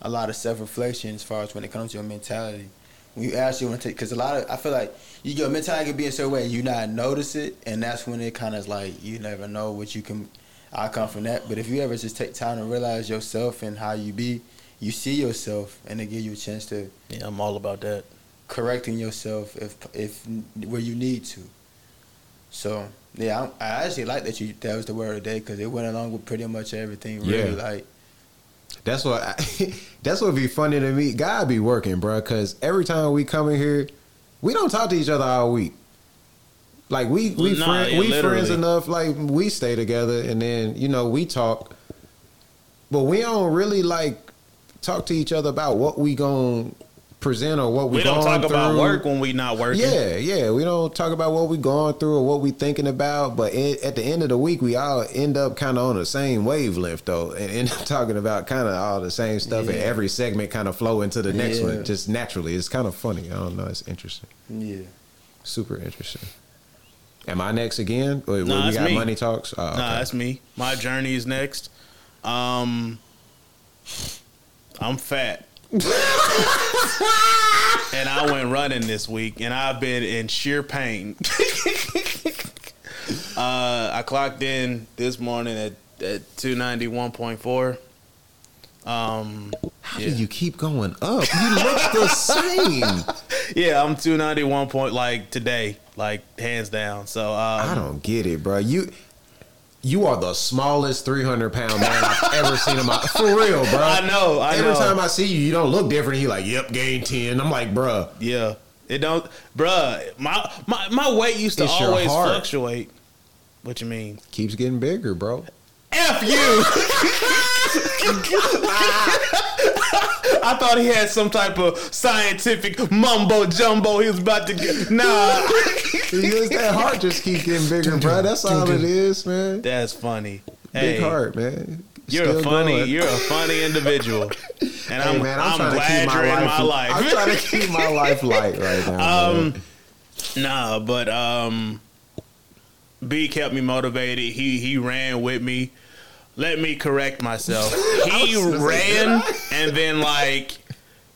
Speaker 1: a lot of self reflection as far as when it comes to your mentality. When you actually want to take, because a lot of I feel like you your mentality can be a certain way, you not notice it, and that's when it kind of is like you never know what you can outcome from that. But if you ever just take time to realize yourself and how you be, you see yourself, and it give you a chance to
Speaker 2: Yeah, I'm all about that.
Speaker 1: correcting yourself if if where you need to. So yeah, I, I actually like that you that was the word of the day because it went along with pretty much everything. Really,
Speaker 3: Yeah.
Speaker 1: like
Speaker 3: That's what I, (laughs) that's what be funny to me. God be working, bro. Because every time we come in here, we don't talk to each other all week. Like we we
Speaker 2: Nah,
Speaker 3: friend,
Speaker 2: yeah,
Speaker 3: we
Speaker 2: literally.
Speaker 3: friends enough. Like we stay together, and then you know we talk, but we don't really like talk to each other about what we gonna present or what we,
Speaker 2: We don't
Speaker 3: going
Speaker 2: talk about
Speaker 3: through.
Speaker 2: work when we not working.
Speaker 3: Yeah, yeah. We don't talk about what we going through or what we thinking about, but it, at the end of the week, we all end up kind of on the same wavelength though, and end up (laughs) talking about kind of all the same stuff. And every segment kind of flow into the next
Speaker 1: Yeah.
Speaker 3: one just naturally. It's kind of funny. I don't know. It's interesting.
Speaker 1: yeah.
Speaker 3: Super interesting. Am I next again? Wait,
Speaker 2: Nah,
Speaker 3: we got
Speaker 2: me.
Speaker 3: money talks. Oh, okay.
Speaker 2: Nah, that's me. My journey is next. Um, I'm fat. and I went running this week, and I've been in sheer pain. (laughs) uh, I clocked in this morning at, at 291.4. Um,
Speaker 3: How
Speaker 2: yeah.
Speaker 3: do you keep going up? You look the same. (laughs)
Speaker 2: yeah, I'm 291 point like today, like hands down. So um,
Speaker 3: I don't get it, bro. You you are the smallest 300 pound man I've ever seen in my for real, bro.
Speaker 2: I know, I
Speaker 3: Every
Speaker 2: know.
Speaker 3: time I see you, you don't look different. You like, yep, gain 10. I'm like, bruh.
Speaker 2: Yeah. It don't bruh, my my, my weight used to
Speaker 3: It's
Speaker 2: always fluctuate. What you mean?
Speaker 3: Keeps getting bigger, bro.
Speaker 2: F you. (laughs) (laughs) (laughs) I thought he had some type of scientific mumbo jumbo he was about to get. Nah. (laughs)
Speaker 3: Because that heart just keeps getting bigger, bro. That's all it is, man.
Speaker 2: That's funny.
Speaker 3: Big
Speaker 2: Hey,
Speaker 3: heart, man.
Speaker 2: You're
Speaker 3: Still
Speaker 2: a funny,
Speaker 3: going.
Speaker 2: you're a funny individual. And
Speaker 3: Hey,
Speaker 2: I'm,
Speaker 3: man, I'm,
Speaker 2: I'm,
Speaker 3: trying to
Speaker 2: glad
Speaker 3: keep my
Speaker 2: you're
Speaker 3: life,
Speaker 2: in my life.
Speaker 3: I'm trying to keep my (laughs) life light right now.
Speaker 2: Um,
Speaker 3: man.
Speaker 2: Nah, but um, B kept me motivated. He he ran with me. Let me correct myself. (laughs) He ran and then like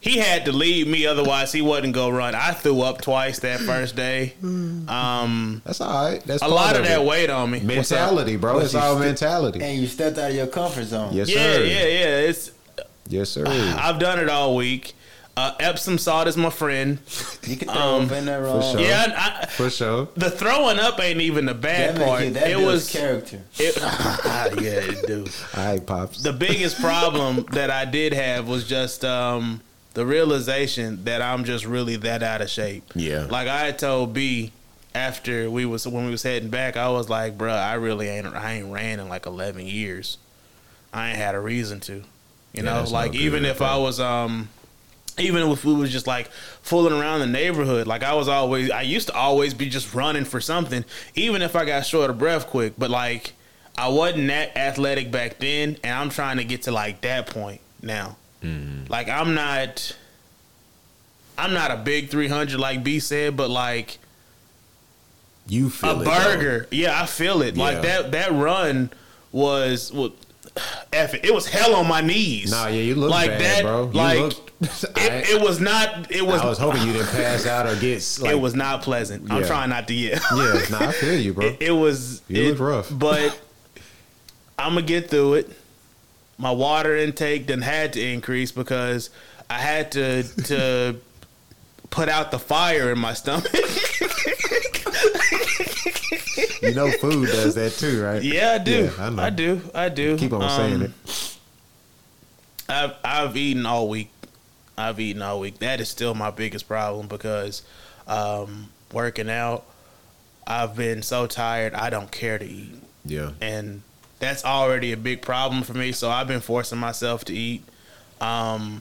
Speaker 2: he had to leave me, otherwise he wasn't go run. I threw up twice that first day. Um,
Speaker 3: That's all right. That's
Speaker 2: a lot of that
Speaker 3: it.
Speaker 2: weight on me.
Speaker 3: mentality, bro. It's all
Speaker 1: still-
Speaker 3: mentality.
Speaker 1: And you stepped out of your comfort zone.
Speaker 3: Yes,
Speaker 2: Yeah,
Speaker 3: sir.
Speaker 2: yeah, yeah. It's
Speaker 3: Yes, sir. (sighs)
Speaker 2: I've done it all week. Uh, Epsom salt is my friend.
Speaker 1: You can throw
Speaker 2: Um,
Speaker 1: up in there wrong.
Speaker 3: sure.
Speaker 2: Yeah, I,
Speaker 3: For sure.
Speaker 2: the throwing up ain't even the bad
Speaker 1: That
Speaker 2: part.
Speaker 1: it, that
Speaker 2: it was
Speaker 1: character.
Speaker 2: It, (laughs) (laughs) yeah, it do.
Speaker 3: All right, pops.
Speaker 2: The biggest problem that I did have was just um, the realization that I'm just really that out of shape.
Speaker 3: Yeah.
Speaker 2: Like I told B after we was when we was heading back, I was like, "Bruh, I really ain't I ain't ran in like 11 years. I ain't had a reason to, you
Speaker 3: Yeah,
Speaker 2: know.
Speaker 3: that's no
Speaker 2: Like even if
Speaker 3: bro.
Speaker 2: I was um." Even if we was just like fooling around the neighborhood, like I was always, I used to always be just running for something, even if I got short of breath quick. But like, I wasn't that athletic back then, and I'm trying to get to like that point now.
Speaker 3: Mm.
Speaker 2: Like I'm not, I'm not a big 300 like B said, but like
Speaker 3: You
Speaker 2: a
Speaker 3: feel it,
Speaker 2: burger, yeah, I feel it.
Speaker 3: Yeah.
Speaker 2: Like that that run was well, (sighs) F it, it was hell on my knees.
Speaker 3: Nah, yeah, you look
Speaker 2: like
Speaker 3: bad,
Speaker 2: that,
Speaker 3: bro. You
Speaker 2: like (laughs) it, it was not. It was.
Speaker 3: I was hoping you didn't pass out or get (laughs) like.
Speaker 2: it was not pleasant. I'm trying not to get.
Speaker 3: Yeah, nah, I feel (laughs) you, bro.
Speaker 2: It, it was.
Speaker 3: You
Speaker 2: it,
Speaker 3: look rough.
Speaker 2: But I'm gonna get through it. My water intake then had to increase because I had to to put out the fire in my stomach.
Speaker 3: you know, food does that too, right?
Speaker 2: yeah, I do.
Speaker 3: Yeah, I know.
Speaker 2: I, do. I do.
Speaker 3: Keep on
Speaker 2: Um,
Speaker 3: saying it.
Speaker 2: I've I've eaten all week. I've eaten all week. That is still my biggest problem because um, working out, I've been so tired. I don't care to eat.
Speaker 3: Yeah.
Speaker 2: and that's already a big problem for me. So I've been forcing myself to eat. Um,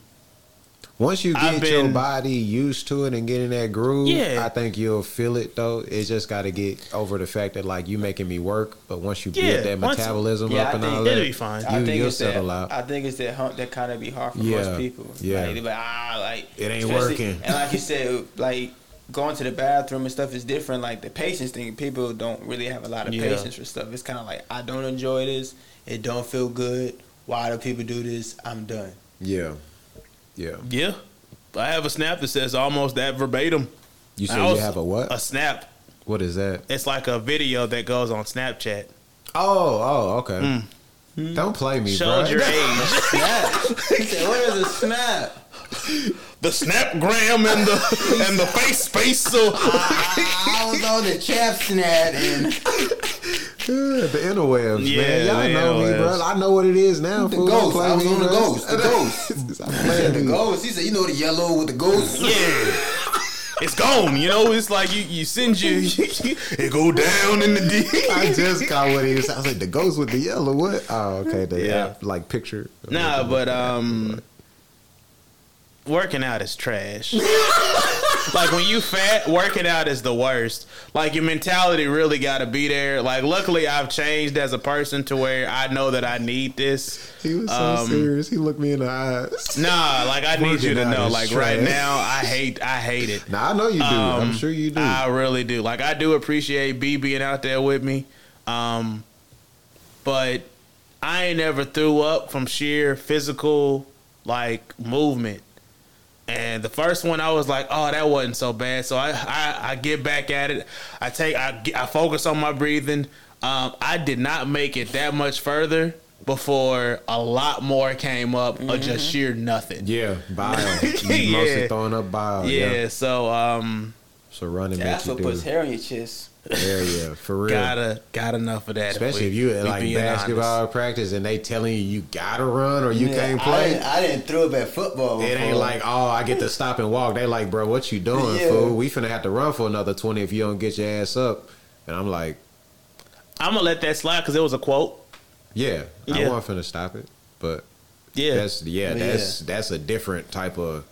Speaker 3: Once you
Speaker 2: I've
Speaker 3: get your body used to it and get in that groove,
Speaker 2: Yeah.
Speaker 3: I think you'll feel it though. It's just got to get over the fact that like you making me work, but once you
Speaker 2: Yeah,
Speaker 3: build that
Speaker 2: once-
Speaker 3: metabolism
Speaker 5: Yeah,
Speaker 3: up
Speaker 5: I
Speaker 3: and
Speaker 5: think
Speaker 3: all
Speaker 2: it'll
Speaker 3: that,
Speaker 2: be fine.
Speaker 3: You,
Speaker 5: I think
Speaker 3: you'll
Speaker 5: it's that.
Speaker 3: settle out.
Speaker 5: I think it's that hump that kind of be hard for
Speaker 3: Yeah,
Speaker 5: most people.
Speaker 3: yeah.
Speaker 5: like, they be like ah, like
Speaker 3: It ain't working.
Speaker 5: And like you said, like going to the bathroom and stuff is different. Like the patience thing, people don't really have a lot of
Speaker 2: Yeah.
Speaker 5: patience for stuff. It's kind of like I don't enjoy this. It don't feel good. Why do people do this? I'm done.
Speaker 3: yeah, yeah.
Speaker 2: Yeah. I have a snap that says almost that verbatim.
Speaker 3: You
Speaker 2: I
Speaker 3: said
Speaker 2: also-
Speaker 3: you have a what?
Speaker 2: A snap.
Speaker 3: what is that?
Speaker 2: It's like a video that goes on Snapchat.
Speaker 3: Oh, oh, okay. Hmm. Hmm. Don't play me.
Speaker 2: Showed
Speaker 3: bro.
Speaker 2: your (laughs) age.
Speaker 5: Snap. He said, what is a snap?
Speaker 2: the snapgram and the and the face space. So
Speaker 5: I was on the chap snap and
Speaker 3: Yeah, the interwebs,
Speaker 2: Yeah,
Speaker 3: man. Y'all
Speaker 2: the
Speaker 3: know me, bro. I know what it is now.
Speaker 4: The
Speaker 3: fool.
Speaker 4: Ghost. I was on the ghost. The ghost. (laughs)
Speaker 3: Stop
Speaker 4: said the ghost. He said, you know the yellow with the ghost? (laughs)
Speaker 2: yeah. It's gone, you know. It's like you, you send you, (laughs) it go down in the deep.
Speaker 3: I just got what it is. I was like, the ghost with the yellow. What? Oh, okay. The
Speaker 2: Yeah.
Speaker 3: app, like picture.
Speaker 2: Nah, but um, working out is trash. Like when you fat, working out is the worst. Like your mentality really got to be there. Like luckily, I've changed as a person to where I know that I need this.
Speaker 3: he was so
Speaker 2: um,
Speaker 3: serious. He looked me in the eyes.
Speaker 2: Nah, like I need you to know.
Speaker 3: is
Speaker 2: Like right now, I hate, I hate it.
Speaker 3: Nah, I know you do. I'm
Speaker 2: Um,
Speaker 3: sure you do.
Speaker 2: I really do. Like I do appreciate B being out there with me. Um, but I ain't never threw up from sheer physical like movement. And the first one, I was like, "Oh, that wasn't so bad." So I, I, I get back at it. I take, I, I focus on my breathing. Um, I did not make it that much further before a lot more came up of just sheer nothing.
Speaker 3: yeah, bile. (laughs)
Speaker 2: Yeah.
Speaker 3: mostly throwing up bile.
Speaker 2: Yeah.
Speaker 3: Yeah.
Speaker 2: So, um,
Speaker 3: So running back.
Speaker 5: that's
Speaker 3: makes you
Speaker 5: what
Speaker 3: do.
Speaker 5: puts hair on your chest.
Speaker 3: Yeah, yeah, for real.
Speaker 2: gotta got enough of that.
Speaker 3: Especially if
Speaker 2: we-
Speaker 3: you at
Speaker 2: we
Speaker 3: like
Speaker 2: being
Speaker 3: basketball practice and they telling you you gotta run or you
Speaker 5: Yeah,
Speaker 3: can't
Speaker 5: I
Speaker 3: play.
Speaker 5: didn't, I didn't throw up at football.
Speaker 3: It ain't like, oh, I get to stop and walk. They like, bro, what you (laughs) doing,
Speaker 5: Yeah.
Speaker 3: fool? We finna have to run for another 20 if you don't get your ass up. And I'm like,
Speaker 2: I'm gonna let that slide because it was a quote.
Speaker 3: yeah, I
Speaker 2: Yeah.
Speaker 3: wasn't finna stop it. But
Speaker 2: Yeah,
Speaker 3: that's, yeah,
Speaker 5: Yeah.
Speaker 3: that's that's a different type of,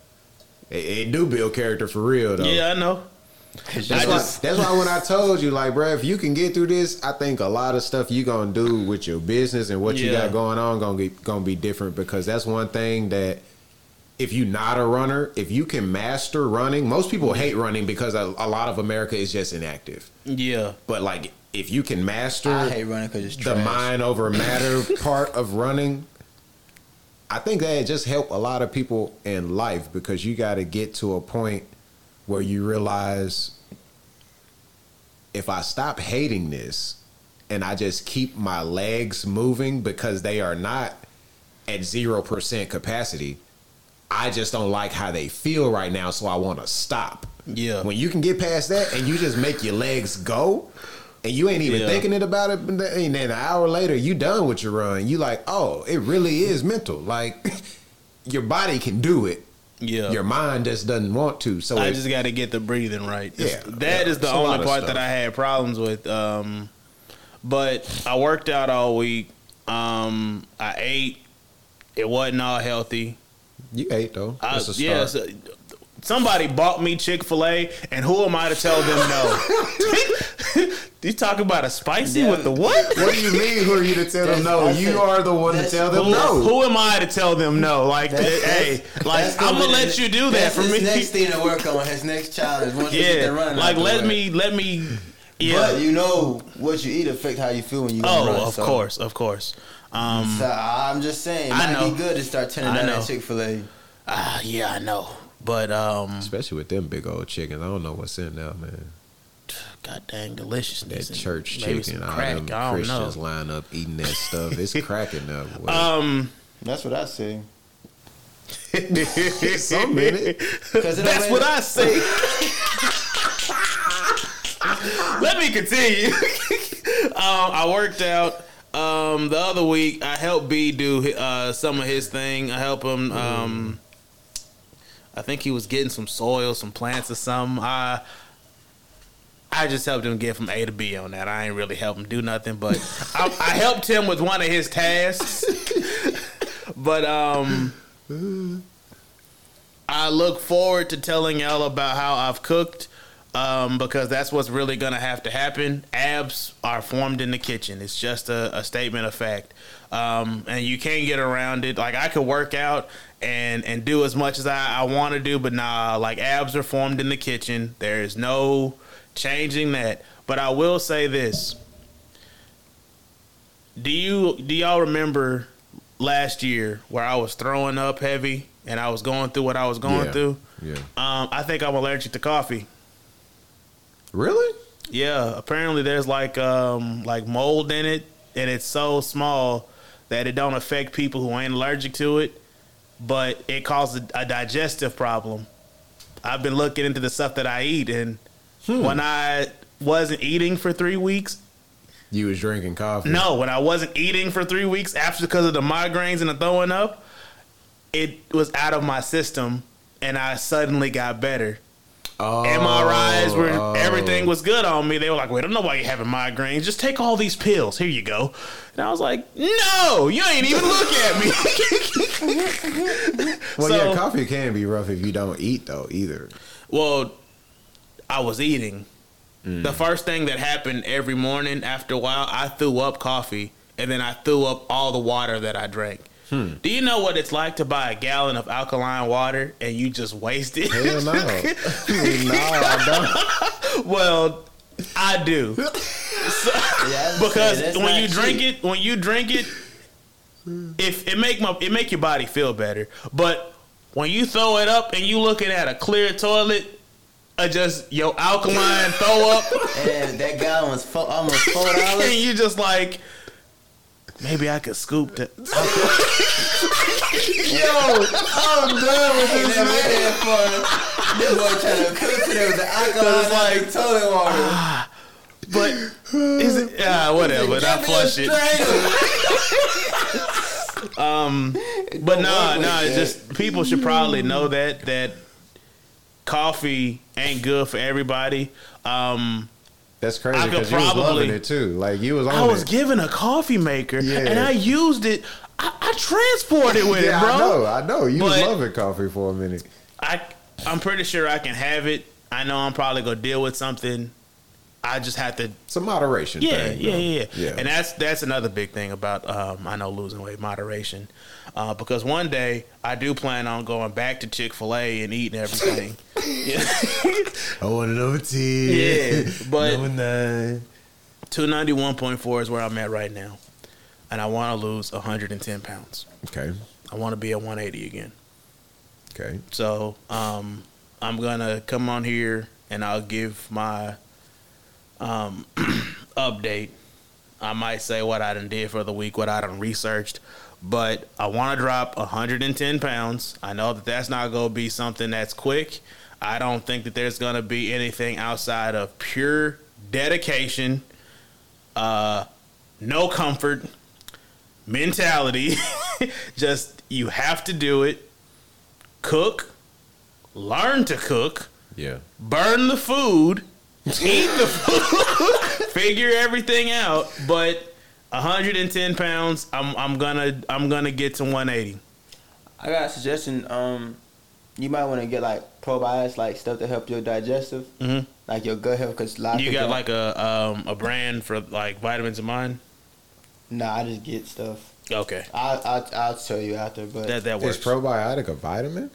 Speaker 3: it, it do build character for real, though.
Speaker 2: yeah, I know.
Speaker 3: That's
Speaker 2: I
Speaker 3: why,
Speaker 2: just-
Speaker 3: that's why when I told you, like, bro, if you can get through this, I think a lot of stuff you gonna do with your business and what you got going on gonna be gonna be different because that's one thing that if you're not a runner, if you can master running, most people hate running because a, a lot of America is just inactive.
Speaker 2: Yeah,
Speaker 3: But like, if you can master
Speaker 5: I hate running because it's
Speaker 3: the mind over (laughs) matter part of running, I think that just help a lot of people in life because you got to get to a point where you realize if I stop hating this and I just keep my legs moving because they are not at 0% capacity, I just don't like how they feel right now, so I want to stop.
Speaker 2: Yeah.
Speaker 3: When you can get past that and you just make your legs go, and you ain't even
Speaker 2: Yeah.
Speaker 3: thinking it about it, and then an hour later you done with your run. You like, oh, it really is mental. Like (laughs) your body can do it.
Speaker 2: Yeah.
Speaker 3: Your mind just doesn't want to. So
Speaker 2: I
Speaker 3: it-
Speaker 2: just got to get the breathing right. It's-
Speaker 3: Yeah,
Speaker 2: that
Speaker 3: yeah,
Speaker 2: is the
Speaker 3: it's a lot
Speaker 2: only part that I had problems with. Um, but I worked out all week. Um, I ate. It wasn't all healthy.
Speaker 3: you ate though.
Speaker 2: I,
Speaker 3: That's a start.
Speaker 2: yeah, so- somebody bought me Chick Fil A, and who am I to tell them no? (laughs) you talk about a spicy
Speaker 5: Yeah.
Speaker 2: with the what?
Speaker 3: What do you mean? Who are you to tell them no?
Speaker 5: that's
Speaker 3: You
Speaker 5: it.
Speaker 3: are the one to tell them
Speaker 2: Who,
Speaker 3: no.
Speaker 2: who am I to tell them no? Like,
Speaker 5: That's-
Speaker 2: hey, like I'm gonna let you do that for me.
Speaker 5: Next thing to work on, his next challenge. Once you get
Speaker 2: yeah,
Speaker 5: the run
Speaker 2: like let me, let me.
Speaker 4: But
Speaker 2: Yeah.
Speaker 4: you know what you eat affect how you feel when you
Speaker 2: Oh,
Speaker 4: run.
Speaker 2: of
Speaker 4: so-
Speaker 2: course, of course. Um,
Speaker 4: So I'm just saying, it
Speaker 2: I
Speaker 4: might
Speaker 2: know.
Speaker 4: be good to start turning
Speaker 2: I
Speaker 4: down that Chick Fil A.
Speaker 2: ah, yeah, I know, but um,
Speaker 3: Especially with them big old chickens. I don't know what's in there, man.
Speaker 2: god dang deliciousness.
Speaker 3: That church chicken. All
Speaker 2: crack.
Speaker 3: them
Speaker 2: I don't know.
Speaker 3: Christians line up eating that (laughs) stuff. It's cracking up. boy.
Speaker 2: Um,
Speaker 4: That's what I say. (laughs)
Speaker 3: Some in it
Speaker 4: don't
Speaker 2: that's
Speaker 4: make-
Speaker 2: what I say. (laughs) Let me continue. um, I worked out. Um, the other week, I helped B do uh, some of his thing. I helped him. Um, I think he was getting some soil, some plants, or something. I I just helped him get from A to B on that. I ain't really help him do nothing, but (laughs) I, I helped him with one of his tasks. but um, I look forward to telling y'all about how I've cooked um, because that's what's really going to have to happen. Abs are formed in the kitchen. It's just a, a statement of fact. Um, and you can't get around it. Like, I could work out and, and do as much as I, I want to do, but nah, like, abs are formed in the kitchen. There is no changing that. But I will say this. Do you do y'all remember last year where I was throwing up heavy and I was going through what I was going
Speaker 3: Yeah.
Speaker 2: through?
Speaker 3: Yeah.
Speaker 2: Um, I think I'm allergic to coffee.
Speaker 3: Really?
Speaker 2: Yeah, apparently there's like um like mold in it, and it's so small that it don't affect people who ain't allergic to it, but it causes a digestive problem. I've been looking into the stuff that I eat, and hmm. when I wasn't eating for three weeks,
Speaker 3: You was drinking coffee.
Speaker 2: no, when I wasn't eating for three weeks after because of the migraines and the throwing up, it was out of my system, and I suddenly got better.
Speaker 3: Oh,
Speaker 2: MRIs where
Speaker 3: oh.
Speaker 2: everything was good on me. They were like, "We don't know why you're having migraines. Just take all these pills. Here you go." And I was like, "No, you ain't even look at me." (laughs)
Speaker 3: Well,
Speaker 2: So-
Speaker 3: yeah, coffee can be rough if you don't eat though either.
Speaker 2: well, I was eating.
Speaker 3: Mm.
Speaker 2: The first thing that happened every morning after a while, I threw up coffee, and then I threw up all the water that I drank.
Speaker 3: Hmm.
Speaker 2: Do you know what it's like to buy a gallon of alkaline water and you just waste it?
Speaker 3: Hell no. (laughs) no, I don't. (laughs)
Speaker 2: well, I do.
Speaker 1: Yeah, I
Speaker 2: because
Speaker 1: saying,
Speaker 2: when
Speaker 1: not
Speaker 2: you drink it, when you drink it, if it make my it make your body feel better. But when you throw it up and you looking at a clear toilet, uh, just your alkaline throw up, (laughs)
Speaker 1: And that guy was fo- almost four dollars.
Speaker 2: and you just like. Maybe I could scoop that. (laughs)
Speaker 1: Yo, I'm done with this man for this boy trying to cook today with the alcohol like toilet water. (sighs)
Speaker 2: But is it? Yeah, whatever. I
Speaker 1: Give
Speaker 2: flush it. (laughs) Um, but nah, nah. It's just people should probably know that that coffee ain't good for everybody. Um,
Speaker 3: That's crazy because you was loving it too. Like you was on
Speaker 2: I was
Speaker 3: it.
Speaker 2: given a coffee maker
Speaker 3: Yeah.
Speaker 2: and I used it. I, I transported with (laughs)
Speaker 3: yeah,
Speaker 2: it, bro.
Speaker 3: I know, I know. You was
Speaker 2: But-
Speaker 3: loving coffee for a minute.
Speaker 2: I I'm pretty sure I can have it. I know I'm probably gonna deal with something. I just have to
Speaker 3: a moderation.
Speaker 2: Yeah,
Speaker 3: thing,
Speaker 2: yeah, yeah,
Speaker 3: yeah.
Speaker 2: And that's that's another big thing about um, I know losing weight moderation, uh, because one day I do plan on going back to Chick Fil A and eating everything.
Speaker 3: I want another ten.
Speaker 2: Yeah, but-. Two ninety one point four is where I'm at right now, and I want to lose hundred and ten pounds.
Speaker 3: Okay,
Speaker 2: I want to be at one eighty again.
Speaker 3: okay.
Speaker 2: So um, I'm gonna come on here and I'll give my um, (clears throat) update. I might say what I done did for the week, what I done researched, but I want to drop 110 pounds. I know that that's not gonna be something that's quick. I don't think that there's gonna be anything outside of pure dedication, uh, no comfort, mentality. (laughs) Just you have to do it cook, learn to cook,
Speaker 3: Yeah.
Speaker 2: burn the food, eat the food, (laughs) figure everything out. But 110 pounds, I'm I'm gonna I'm gonna get to 180.
Speaker 1: I got a suggestion. Um, you might want to get like probiotics, like stuff to help your digestive,
Speaker 2: Mhm.
Speaker 1: like your gut health. Cause a lot
Speaker 2: You
Speaker 1: people
Speaker 2: got
Speaker 1: don't-
Speaker 2: like a um a brand for like vitamins of mine.
Speaker 1: Nah, I just get stuff.
Speaker 2: Okay,
Speaker 1: I I I'll tell you after, but
Speaker 2: that that
Speaker 3: Is
Speaker 2: works.
Speaker 3: probiotic a vitamin?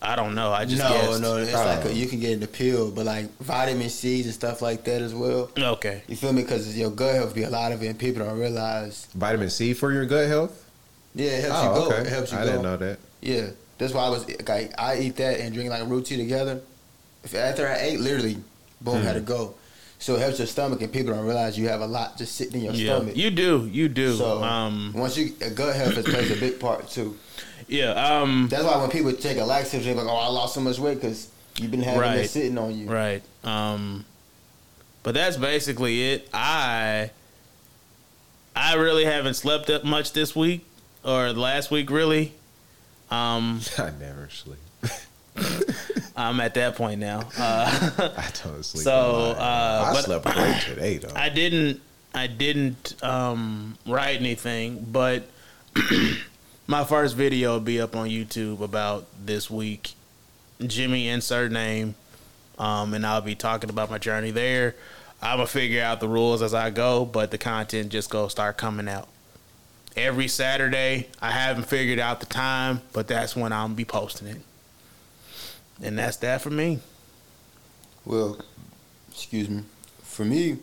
Speaker 2: I don't know. I just
Speaker 1: no,
Speaker 2: guessed.
Speaker 1: no, it's
Speaker 3: Oh.
Speaker 1: like a, you can get in the pill, but like vitamin C's and stuff like that as well.
Speaker 2: Okay.
Speaker 1: You feel me? Because your gut health be a lot of it, and people don't realize.
Speaker 3: Vitamin C for your gut health?
Speaker 1: Yeah, it helps
Speaker 3: Oh,
Speaker 1: you go.
Speaker 3: okay.
Speaker 1: It helps you
Speaker 3: I
Speaker 1: go.
Speaker 3: didn't know that.
Speaker 1: Yeah, that's why I was like, I eat that and drink like root tea together. If after I ate, literally, boom,
Speaker 2: Hmm.
Speaker 1: had to go. So it helps your stomach, and people don't realize you have a lot just sitting in your
Speaker 2: Yeah,
Speaker 1: stomach.
Speaker 2: you do. You do.
Speaker 1: so
Speaker 2: um,
Speaker 1: once you gut health has plays a big part too.
Speaker 2: yeah. Um,
Speaker 1: That's why when people take a laxative, they're like, "Oh, I lost so much weight because you've been having
Speaker 2: Right.
Speaker 1: it sitting on you."
Speaker 2: Right. Um but that's basically it. I I really haven't slept that much this week or last week really. Um (laughs)
Speaker 3: I never sleep. (laughs)
Speaker 2: I'm at that point now. Uh (laughs)
Speaker 3: I don't sleep.
Speaker 2: So, uh,
Speaker 3: I slept great today though.
Speaker 2: I didn't I didn't um write anything, but (clears throat) my first video will be up on YouTube about this week Jimmy insert name, um, and I'll be talking about my journey there. I'm gonna figure out the rules as I go, but the content just go start coming out every Saturday. I haven't figured out the time, but that's when I'm be posting it, and that's that for me.
Speaker 1: Well, excuse me. For me,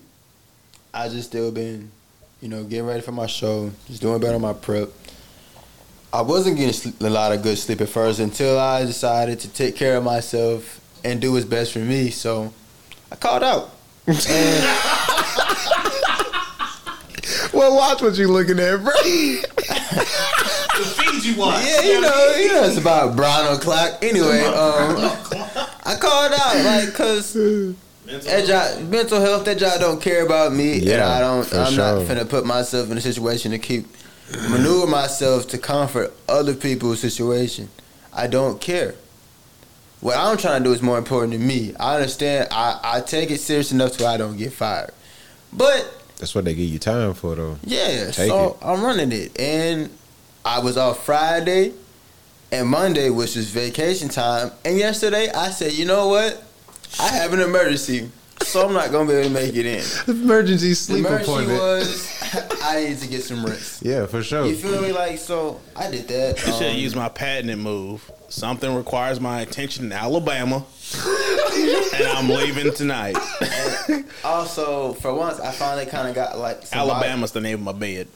Speaker 1: I just still been, you know, getting ready for my show, just doing better on my prep. I wasn't getting a lot of good sleep at first until I decided to take care of myself and do what's best for me. So I called out. (laughs)
Speaker 3: Well, watch what you're looking at, bro. (laughs)
Speaker 2: The Fiji one.
Speaker 1: yeah, you know, you know, it's about Brown o'clock. Anyway, um, I called out like, cause that job, mental health, that job don't care about me, and I don't. I'm not
Speaker 3: sure.
Speaker 1: finna put myself in a situation to keep maneuver myself to comfort other people's situation. I don't care. What I'm trying to do is more important to me. I understand. I, I take it serious enough so I don't get fired. But
Speaker 3: That's what they give you time for, though.
Speaker 1: yeah,
Speaker 3: Take
Speaker 1: so
Speaker 3: it.
Speaker 1: I'm running it, and I was off Friday and Monday, which is vacation time. And yesterday, I said, you know what? I have an emergency, so I'm not gonna be able to make it in.
Speaker 3: Emergency
Speaker 1: The
Speaker 3: sleep
Speaker 1: emergency
Speaker 3: appointment.
Speaker 1: was (laughs) I need to get some rest.
Speaker 3: yeah, for sure.
Speaker 1: You feel me? Like so, I did that.
Speaker 2: I should
Speaker 1: um,
Speaker 2: use my patented move. Something requires my attention in Alabama, and I'm leaving tonight.
Speaker 1: also, for once, I finally kind of got like some
Speaker 2: Alabama's the name of my bed.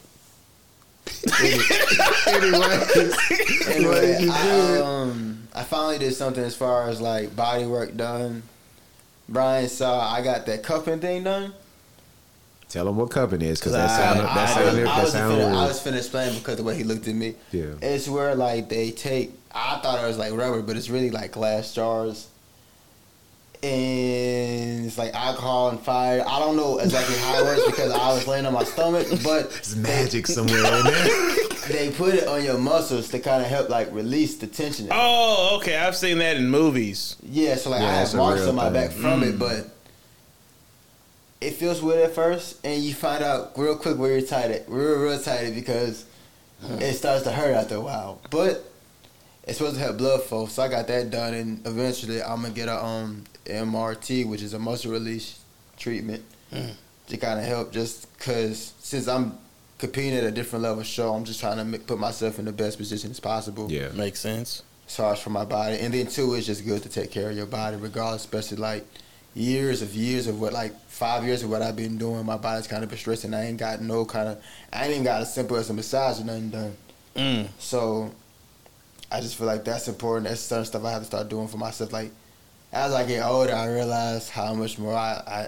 Speaker 1: Anyway, I, um, I finally did something as far as like body work done. Brian saw I got that cupping thing done.
Speaker 3: Tell them what cupping is, because that
Speaker 2: I-
Speaker 3: sounded
Speaker 1: I,
Speaker 3: that
Speaker 1: I,
Speaker 3: sounded
Speaker 1: was, I,
Speaker 3: that
Speaker 1: was
Speaker 3: sounded
Speaker 1: I
Speaker 3: weird.
Speaker 1: was finna explain because the way he looked at me.
Speaker 3: Yeah.
Speaker 1: It's where like they take. I thought it was like rubber, but it's really like glass jars. And it's like alcohol and fire. I don't know exactly how it works because I was laying on my stomach, but
Speaker 3: it's magic somewhere in there. (laughs)
Speaker 1: they put it on your muscles to kind of help like release the tension.
Speaker 2: Oh, okay. I've seen that in movies.
Speaker 1: Yeah, so like
Speaker 3: Yeah,
Speaker 1: I have
Speaker 3: a
Speaker 1: marks on my
Speaker 3: thing.
Speaker 1: back from
Speaker 2: Mm.
Speaker 1: it, but it feels weird at first, and you find out real quick where you're tight at, real real tight It because it starts to hurt after a while. But it's supposed to help blood flow, so I got that done, and eventually I'm gonna get a um MRT, which is a muscle release treatment,
Speaker 2: Mm.
Speaker 1: to kind of help. Just cause since I'm competing at a different level show, I'm just trying to make, put myself in the best position as possible
Speaker 3: yeah.
Speaker 2: Makes sense.
Speaker 1: as far as for my body. And then two, it's just good to take care of your body, regardless, especially like years of years of what like five years of what I've been doing. My body's kind of been stressing. I ain't got no kind of I ain't even got as simple as a massage or nothing done.
Speaker 2: Mm.
Speaker 1: So I just feel like that's important. That's certain stuff I have to start doing for myself. Like as I get older, I realize how much more I, I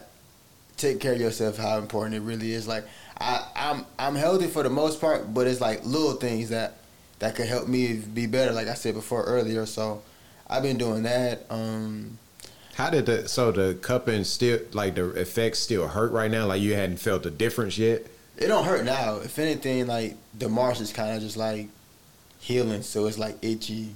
Speaker 1: take care of yourself, how important it really is. Like I, I'm I'm healthy for the most part, but it's like little things that that could help me be better. Like I said before earlier, so I've been doing that. Um,
Speaker 3: How did the so the cupping still like the effects still hurt right now? Like you hadn't felt the difference yet?
Speaker 1: it don't hurt now. If anything, like the marsh is kind of just like healing, so it's like itchy.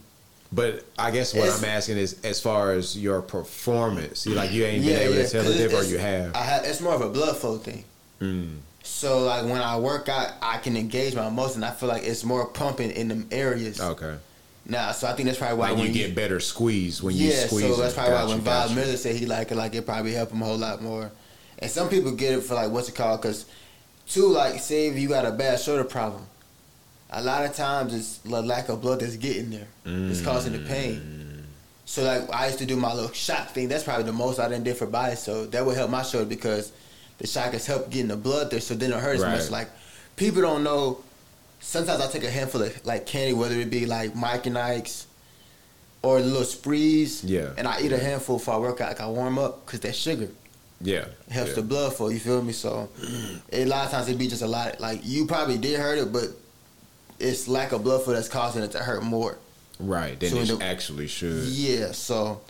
Speaker 3: But I guess what
Speaker 1: It's-
Speaker 3: I'm asking is as far as your performance, see, like you ain't been able
Speaker 1: yeah,
Speaker 3: to tell the difference, or you have.
Speaker 1: I have. It's more of a blood flow thing.
Speaker 3: Mm.
Speaker 1: So like when I work out, I can engage my muscles, and I feel like it's more pumping in them areas.
Speaker 3: Okay.
Speaker 1: Now, so I think that's probably why
Speaker 3: Like
Speaker 1: when
Speaker 3: you get better squeeze when you
Speaker 1: yeah,
Speaker 3: squeeze.
Speaker 1: so that's probably why when. Bob Miller said he like it, like it probably helped him a whole lot more. And some people get it for like what's it called? Because two, like say if you got a bad shoulder problem, a lot of times it's the lack of blood that's getting there. It's causing the pain. Mm. So like I used to do my little shock thing. That's probably the most I done did for body. So that would help my shoulder because the shock has helped getting the blood there. So then it hurts
Speaker 3: Right.
Speaker 1: much. Like people don't know. Sometimes I take a handful of like candy, whether it be like Mike and Ike's or little sprees.
Speaker 3: Yeah.
Speaker 1: And I eat a handful before I work out. Like I warm up because that sugar
Speaker 3: Yeah.
Speaker 1: helps
Speaker 3: yeah.
Speaker 1: the blood flow. You feel me? So a lot of times it be just a lot. Like you probably did hurt it, but it's lack of blood flow that's causing it to hurt more.
Speaker 3: Right. Than
Speaker 1: So
Speaker 3: it
Speaker 1: the-
Speaker 3: actually should.
Speaker 1: Yeah, so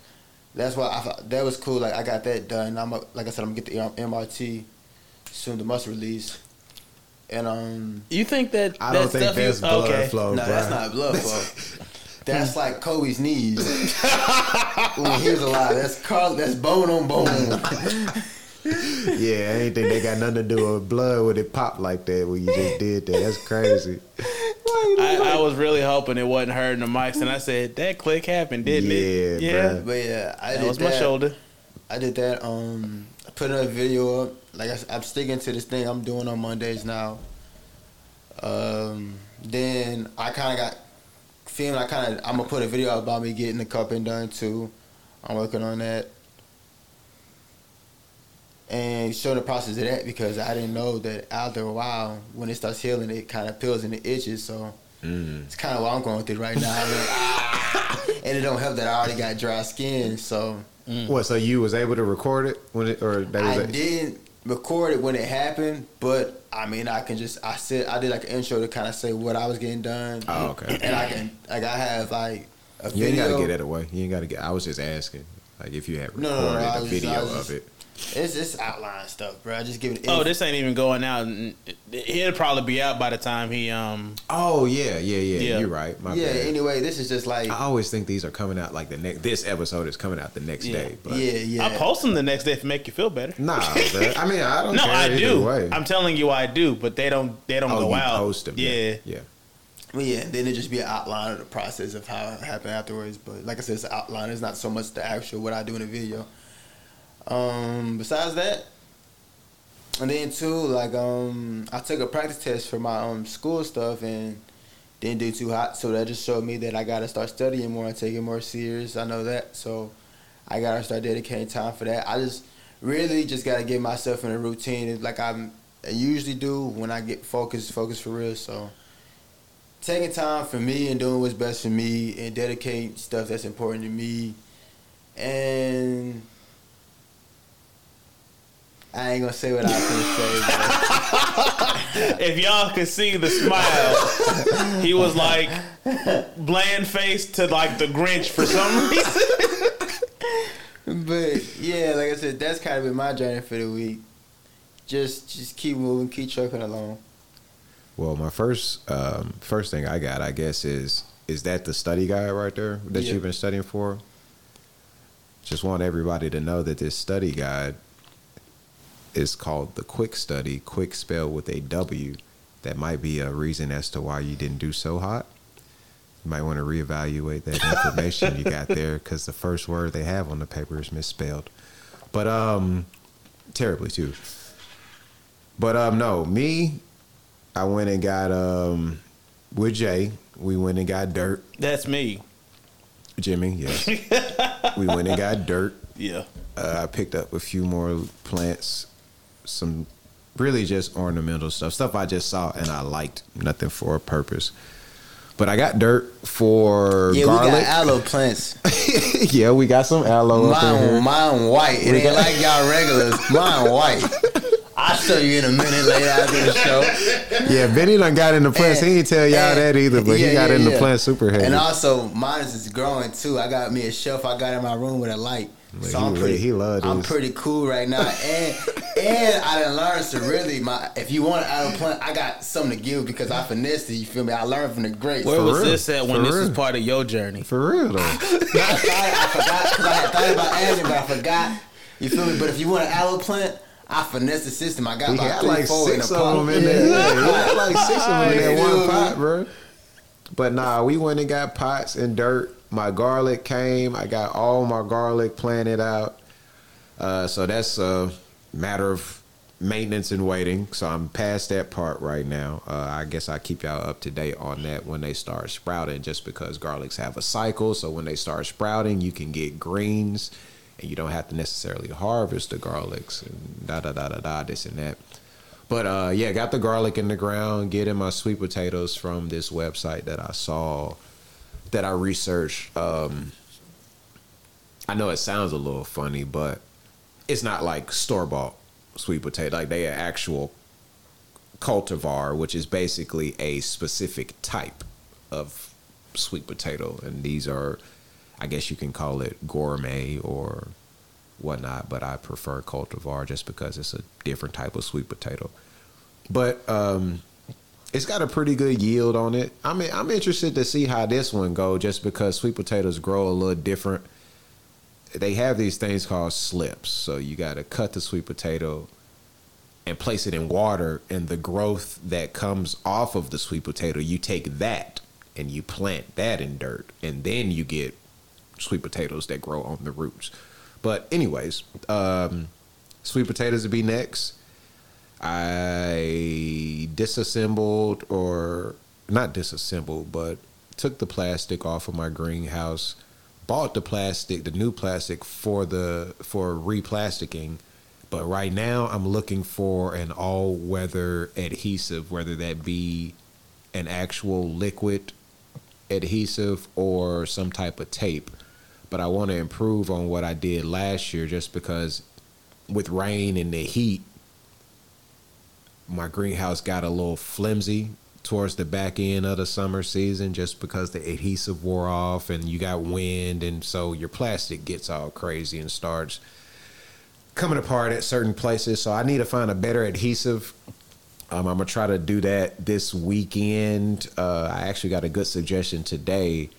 Speaker 1: that's why I thought that was cool. Like I got that done. I'm a, like I said, I'm gonna get the um, MRT soon, the muscle release, and um,
Speaker 2: You think that?
Speaker 3: I don't think
Speaker 2: stuff
Speaker 3: that's
Speaker 2: you,
Speaker 3: blood
Speaker 2: okay.
Speaker 3: flow,
Speaker 1: no,
Speaker 3: bro.
Speaker 1: that's not blood flow. (laughs) That's like Kobe's knees (laughs) when he was alive. That's Carl. That's bone on bone. (laughs)
Speaker 3: Yeah, I ain't think they got nothing to do with blood when it popped like that when you just did that. That's crazy.
Speaker 2: I, I was really hoping it wasn't hurting the mics, and I said that click happened, didn't it?
Speaker 3: Yeah,
Speaker 2: Yeah,
Speaker 3: bruh.
Speaker 1: But yeah, I
Speaker 2: that
Speaker 1: did
Speaker 2: was
Speaker 1: that.
Speaker 2: my shoulder.
Speaker 1: I did that. Um, I put a video up. Like I, am sticking to this thing I'm doing on Mondays now. Um, then I kind of got feeling I kind of I'm gonna put a video out about me getting the cupping done too. I'm working on that. And show the process of that because I didn't know that after a while, when it starts healing, it kind of peels and it itches. So
Speaker 3: Mm.
Speaker 1: it's kind of what I'm going through right now. Like, (laughs) ah! And it don't help that I already got dry skin. So
Speaker 3: What? So you was able to record it when it or they was
Speaker 1: I
Speaker 3: a-
Speaker 1: didn't record it when it happened, but I mean, I can just I said I did like an intro to kind of say what I was getting done.
Speaker 3: Oh, okay.
Speaker 1: And I can like I have like a
Speaker 3: You ain't gotta get that away. You ain't gotta get. I was just asking, like if you had
Speaker 1: No,
Speaker 3: recorded
Speaker 1: no, no, I
Speaker 3: a
Speaker 1: was-
Speaker 3: video
Speaker 1: I was
Speaker 3: of it.
Speaker 1: It's it's outline stuff, bro. Just give it.
Speaker 2: Oh, this ain't even going out. and it- It'll probably be out by the time he um.
Speaker 3: Oh yeah, yeah, yeah.
Speaker 2: Yeah.
Speaker 3: You're right. My
Speaker 1: yeah.
Speaker 3: bad.
Speaker 1: Anyway, this is just like
Speaker 3: I always think these are coming out like the next. This episode is coming out the next
Speaker 2: Yeah.
Speaker 3: day. But
Speaker 1: yeah, yeah.
Speaker 2: I post them the next day to make you feel better.
Speaker 3: Nah, bro. I mean, I don't (laughs)
Speaker 2: No,
Speaker 3: care
Speaker 2: I do.
Speaker 3: Way.
Speaker 2: I'm telling you, I do, but they don't. They don't
Speaker 3: oh,
Speaker 2: go
Speaker 3: you
Speaker 2: out.
Speaker 3: post them.
Speaker 2: Yeah.
Speaker 3: yeah.
Speaker 1: But yeah, then it just be an outline of the process of how it happened afterwards. But like I said, it's an outline. It's not so much the actual what I do in the video. Um, besides that, and then too, like um, I took a practice test for my um school stuff and didn't do too hot. So that just showed me that I gotta start studying more and taking more serious. I know that. So I gotta start dedicating time for that. I just really just gotta get myself in a routine like I'm I usually do when I get focused, focused for real. So taking time for me and doing what's best for me and dedicating stuff that's important to me and I ain't gonna say what I was gonna say.
Speaker 2: If y'all could see the smile, he was like bland faced to like the Grinch for some (laughs) reason.
Speaker 1: But yeah, like I said, that's kind of been my journey for the week. Just just keep moving, keep trucking along.
Speaker 3: Well, my first um, first thing I got, I guess, is is that the study guide right there that
Speaker 1: Yeah.
Speaker 3: you've been studying for? Just want everybody to know that this study guide is called the Quick Study. Quick spell with a W. That might be a reason as to why you didn't do so hot. You might want to reevaluate that (laughs) information you got there because the first word they have on the paper is misspelled, but um, terribly too. But um, no, me, I went and got um with Jay. We went and got dirt.
Speaker 2: That's me.
Speaker 3: Jimmy, yes. (laughs) we went and got dirt.
Speaker 2: Yeah.
Speaker 3: Uh, I picked up a few more plants, some really just ornamental stuff, stuff I just saw and I liked, nothing for a purpose. But I got dirt for
Speaker 1: Yeah,
Speaker 3: garlic.
Speaker 1: we got aloe (laughs) plants.
Speaker 3: yeah, we got some aloe
Speaker 1: Mine, mine white. It
Speaker 3: We
Speaker 1: ain't
Speaker 3: got-
Speaker 1: like y'all regulars. (laughs) Mine white. I'll show you in a minute later after the show.
Speaker 3: Yeah, Benny done got in the plants. He ain't tell y'all
Speaker 1: And-
Speaker 3: that either, but
Speaker 1: yeah,
Speaker 3: he got
Speaker 1: yeah,
Speaker 3: in the
Speaker 1: yeah.
Speaker 3: plants super heavy.
Speaker 1: And also, mine is growing too. I got me a shelf I got in my room with a light.
Speaker 3: Look,
Speaker 1: so
Speaker 3: he
Speaker 1: I'm pretty.
Speaker 3: he love
Speaker 1: I'm
Speaker 3: this.
Speaker 1: pretty cool right now, and and I done learned to really my. If you want out of plant, I got something to give because I finessed it. You feel me? I learned from the greats.
Speaker 2: Where
Speaker 3: For
Speaker 2: was
Speaker 3: real.
Speaker 2: this at when
Speaker 3: For
Speaker 2: this was part of your journey?
Speaker 3: For real though. (laughs)
Speaker 1: I, thought, I forgot because I had thought about asking, but I forgot. You feel me? But if you want an aloe plant, I finessed the system. I got
Speaker 3: He
Speaker 1: about
Speaker 3: had
Speaker 1: three,
Speaker 3: like
Speaker 1: four in
Speaker 3: six
Speaker 1: a
Speaker 3: of them in there. Yeah, he had like six of them in (laughs) that one pot, bro. But nah, we went and got pots and dirt. My garlic came. I got all my garlic planted out. Uh, so that's a matter of maintenance and waiting. So I'm past that part right now. Uh, I guess I keep y'all up to date on that when they start sprouting, just because garlics have a cycle. So when they start sprouting, you can get greens, and you don't have to necessarily harvest the garlics and da da da da da this and that. But uh, yeah, got the garlic in the ground, getting my sweet potatoes from this website that I saw, that I researched. Um, I know it sounds a little funny, but it's not like store bought sweet potato. Like they are actual cultivar, which is basically a specific type of sweet potato, and these are, I guess you can call it gourmet or whatnot, but I prefer cultivar just because it's a different type of sweet potato. But um, it's got a pretty good yield on it. I mean, I'm interested to see how this one go, just because sweet potatoes grow a little different. They have these things called slips, so you got to cut the sweet potato and place it in water and the growth that comes off of the sweet potato, you take that and you plant that in dirt and then you get sweet potatoes that grow on the roots. But anyways, um, sweet potatoes would be next. I disassembled or not disassembled, but took the plastic off of my greenhouse, bought the plastic, the new plastic for the for replasticking. But right now I'm looking for an all weather adhesive, whether that be an actual liquid adhesive or some type of tape. But I want to improve on what I did last year just because with rain and the heat, my greenhouse got a little flimsy towards the back end of the summer season just because the adhesive wore off and you got wind and so your plastic gets all crazy and starts coming apart at certain places. So i need to find a better adhesive. Um, i'm gonna try to do that this weekend. Uh, i actually got a good suggestion today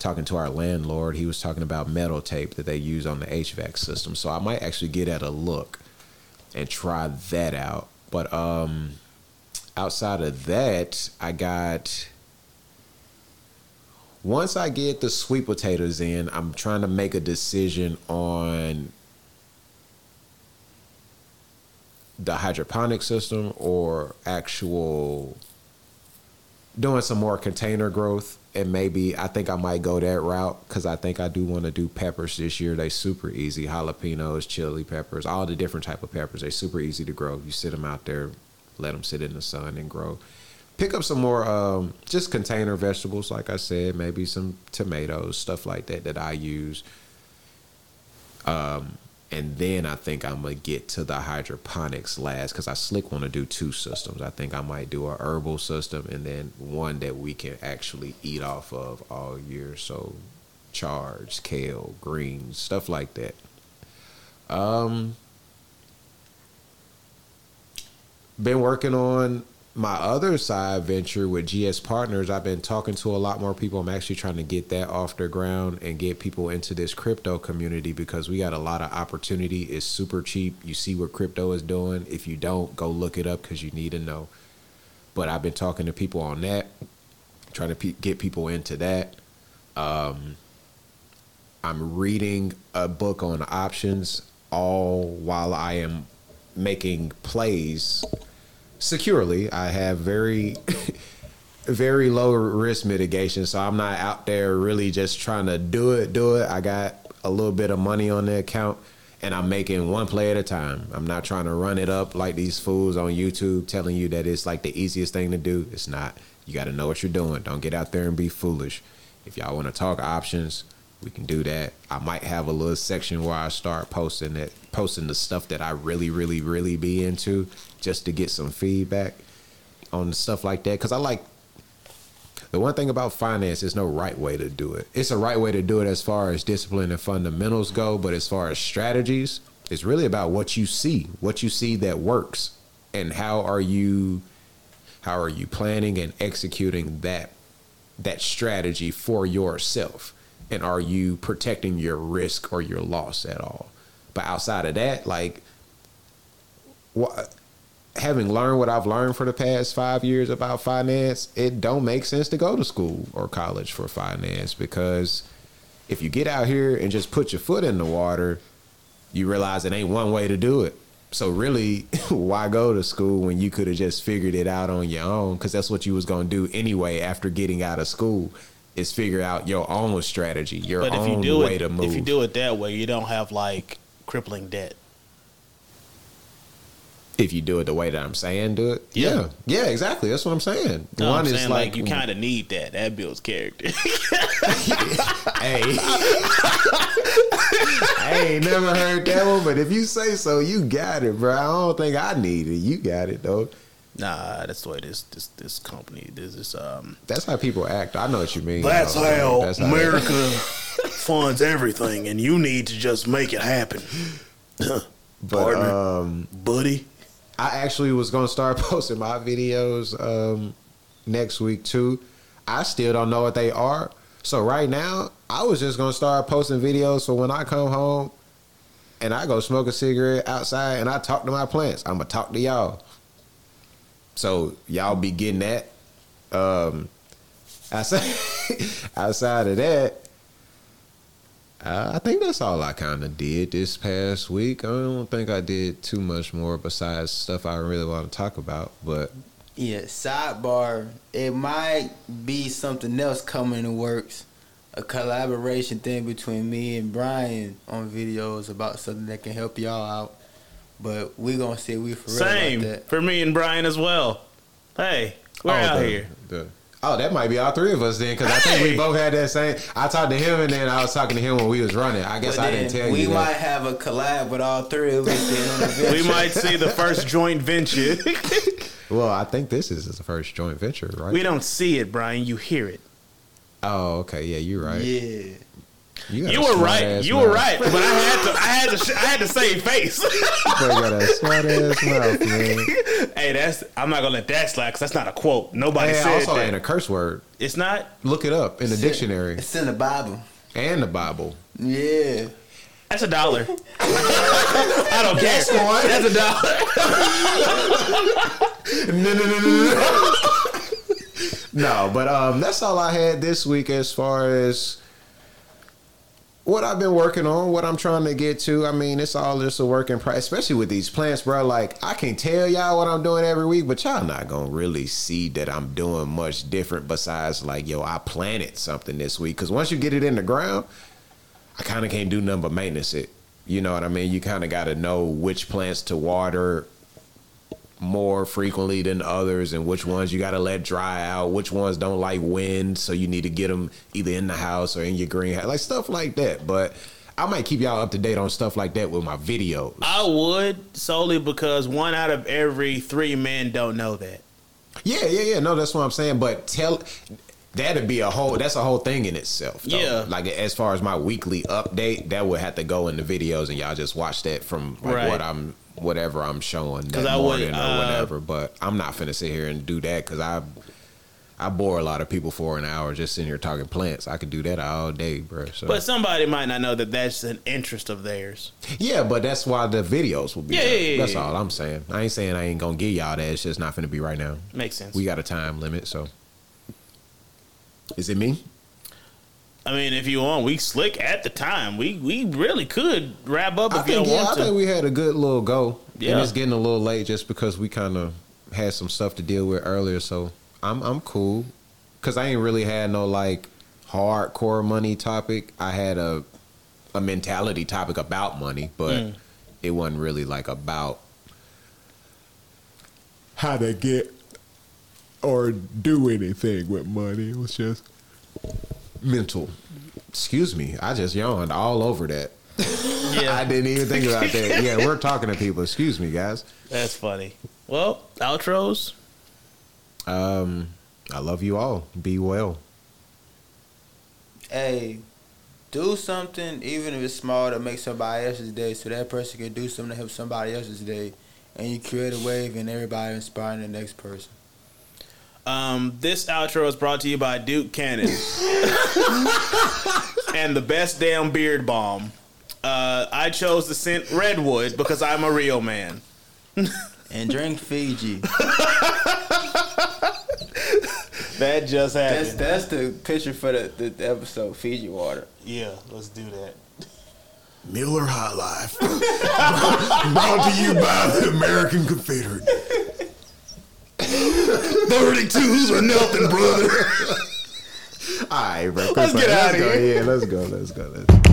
Speaker 3: talking to our landlord. He was talking about metal tape that they use on the hvac system. So i might actually get at a look and try that out but um outside of that, I got. Once I get the sweet potatoes in, I'm trying to make a decision on the hydroponic system or actual doing some more container growth and maybe I think I might go that route because I think I do want to do peppers this year. They super easy, jalapenos, chili peppers, all the different type of peppers. They super easy to grow. You sit them out there, let them sit in the sun and grow. Pick up some more um, just container vegetables, like I said, maybe some tomatoes, stuff like that that I use. Um, and then I think I'm gonna get to the hydroponics last because I slick want to do two systems. I think I might do a herbal system and then one that we can actually eat off of all year. So chard, kale, greens, stuff like that. Um, been working on my other side venture with GS Partners. I've been talking to a lot more people. I'm actually trying to get that off the ground and get people into this crypto community because we got a lot of opportunity. It's super cheap. You see what crypto is doing. If you don't, go look it up because you need to know. But I've been talking to people on that, trying to get people into that. Um, I'm reading a book on options all while I am making plays securely. I have very (laughs) very low risk mitigation, so I'm not out there really just trying to do it, do it. I got a little bit of money on the account and I'm making one play at a time. I'm not trying to run it up like these fools on YouTube telling you that it's like the easiest thing to do. It's not. You got to know what you're doing. Don't get out there and be foolish. If y'all want to talk options, we can do that. I might have a little section where I start posting it, posting the stuff that I really, really, really be into, just to get some feedback on stuff like that. Because I like the one thing about finance is no right way to do it. It's a right way to do it as far as discipline and fundamentals go, but as far as strategies, it's really about what you see, what you see that works, and how are you how are you planning and executing that that strategy for yourself? And are you protecting your risk or your loss at all? But outside of that, like what having learned what I've learned for the past five years about finance, it don't make sense to go to school or college for finance because if you get out here and just put your foot in the water, you realize it ain't one way to do it. So really, (laughs) why go to school when you could have just figured it out on your own? Because that's what you was gonna do anyway after getting out of school. Is figure out your own strategy, your
Speaker 2: But if
Speaker 3: own
Speaker 2: you do
Speaker 3: way
Speaker 2: it,
Speaker 3: to move.
Speaker 2: if you do it that way, you don't have like crippling debt.
Speaker 3: If you do it the way that I'm saying, do it.
Speaker 2: Yeah.
Speaker 3: yeah, exactly. That's what I'm saying.
Speaker 2: No, I'm saying like, you kind of need that. That builds character. (laughs)
Speaker 3: Hey, I ain't never heard that one, but if you say so, you got it, bro. I don't think I need it. You got it though.
Speaker 2: nah, that's the way this this this company this is um.
Speaker 3: That's how people act. I know what you mean.
Speaker 2: That's
Speaker 3: though.
Speaker 2: how
Speaker 3: That's how-
Speaker 2: America (laughs) funds everything, and you need to just make it happen, (laughs)
Speaker 3: But
Speaker 2: partner.
Speaker 3: um,
Speaker 2: buddy.
Speaker 3: I actually was gonna start (laughs) posting my videos um, next week too. I still don't know what they are. So right now, I was just gonna start posting videos. So when I come home, and I go smoke a cigarette outside and I talk to my plants. I'm gonna talk to y'all. So y'all be getting that. Um, (laughs) outside, outside of that, I think that's all I kind of did this past week. I don't think I did too much more besides stuff I really want to talk about. But
Speaker 5: Yeah, sidebar. It might be something else coming in the works. A collaboration thing between me and Brian on videos about something that can help y'all out. But we're gonna see if we for real
Speaker 2: Same
Speaker 5: about that.
Speaker 2: for me and Brian as well. Hey, we're
Speaker 3: Oh,
Speaker 2: out
Speaker 3: the-
Speaker 2: here.
Speaker 3: the- oh, that might be all three of us then, because I think we both had that same. I talked to him, and then I was talking to him when we was running. I guess
Speaker 5: But
Speaker 3: I didn't tell
Speaker 5: we
Speaker 3: you We
Speaker 5: might have a collab with all three of us then on.
Speaker 2: We might see the first joint venture. (laughs)
Speaker 3: Well, I think this is the first joint venture, right?
Speaker 2: we don't see it, Brian. You hear it.
Speaker 3: oh, okay, yeah, you're right.
Speaker 5: Yeah.
Speaker 3: Got
Speaker 2: You were right.
Speaker 3: ass
Speaker 2: You were right. But I had to. I had to. sh- I had to save face.
Speaker 3: Boy got a smart ass mouth, man. (laughs)
Speaker 2: hey, that's. I'm not gonna let that slide because that's not a quote. Nobody
Speaker 3: And
Speaker 2: said
Speaker 3: also
Speaker 2: that.
Speaker 3: ain't a curse word.
Speaker 2: it's not.
Speaker 3: Look it up in the dictionary
Speaker 5: It's in the Bible.
Speaker 3: and the Bible.
Speaker 5: Yeah.
Speaker 2: That's a dollar. (laughs) I don't care. That's a dollar. (laughs)
Speaker 3: no, no, no, no, no. no, but um, that's all I had this week as far as what I've been working on, what I'm trying to get to. I mean, it's all just a work in progress, especially with these plants, bro. Like, I can tell y'all what I'm doing every week, but y'all not gonna really see that I'm doing much different besides like, yo, I planted something this week. Cause once you get it in the ground, I kind of can't do nothing but maintenance it. You know what I mean? You kind of got to know which plants to water more frequently than others and which ones you got to let dry out which ones don't like wind so you need to get them either in the house or in your greenhouse like stuff like that but i might keep y'all up to date on stuff like that with my videos
Speaker 2: I would solely because one out of every three men don't know that.
Speaker 3: yeah yeah yeah no that's what i'm saying but tell that'd be a whole that's a whole thing in itself though.
Speaker 2: Yeah.
Speaker 3: like as far as my weekly update that would have to go in the videos and y'all just watch that from like
Speaker 2: Right.
Speaker 3: what i'm whatever i'm showing that
Speaker 2: I would,
Speaker 3: morning or
Speaker 2: uh,
Speaker 3: whatever but i'm not finna sit here and do that because i I bore a lot of people for an hour just sitting here talking plants. I could do that all day, bro. So
Speaker 2: But somebody might not know that that's an interest of theirs.
Speaker 3: yeah, but that's why the videos will be.
Speaker 2: Yeah, yeah, yeah,
Speaker 3: That's all I'm saying. I ain't saying I ain't gonna give y'all that. It's just not gonna be right now.
Speaker 2: Makes sense.
Speaker 3: We got a time limit, so. Is it me?
Speaker 2: I mean, if you want, we slick at the time. We we really could wrap up
Speaker 3: I
Speaker 2: if you
Speaker 3: think
Speaker 2: don't
Speaker 3: yeah, I
Speaker 2: to.
Speaker 3: think we had a good little go.
Speaker 2: Yeah.
Speaker 3: And it's getting a little late just because we kind of had some stuff to deal with earlier. So I'm I'm cool because I ain't really had no like hardcore money topic. I had a a mentality topic about money, but
Speaker 2: Mm.
Speaker 3: it wasn't really like about how to get or do anything with money. It was just mental. Excuse me, I just yawned all over that.
Speaker 2: yeah, (laughs)
Speaker 3: I didn't even think about that. Yeah, we're talking to people. Excuse me, guys.
Speaker 2: that's funny. Well, outros.
Speaker 3: Um, I love you all. Be well.
Speaker 5: Hey, do something, even if it's small, to make somebody else's day, so that person can do something to help somebody else's day, and you create a wave, and everybody inspiring the next person.
Speaker 2: Um, this outro is brought to you by Duke Cannon (laughs) and the best damn beard balm. Uh, I chose the scent redwood because I'm a real man.
Speaker 5: And drink Fiji. (laughs)
Speaker 2: That just happened.
Speaker 5: that's the picture for the, the, the episode. Fiji water.
Speaker 2: yeah, let's do that.
Speaker 3: Miller High Life. (laughs) Brought to you by the American Confederate.
Speaker 2: 32s or nothing, brother.
Speaker 3: All right, bro.
Speaker 2: Let's get outta
Speaker 3: go.
Speaker 2: here.
Speaker 3: Yeah, let's go. Let's go. Let's go.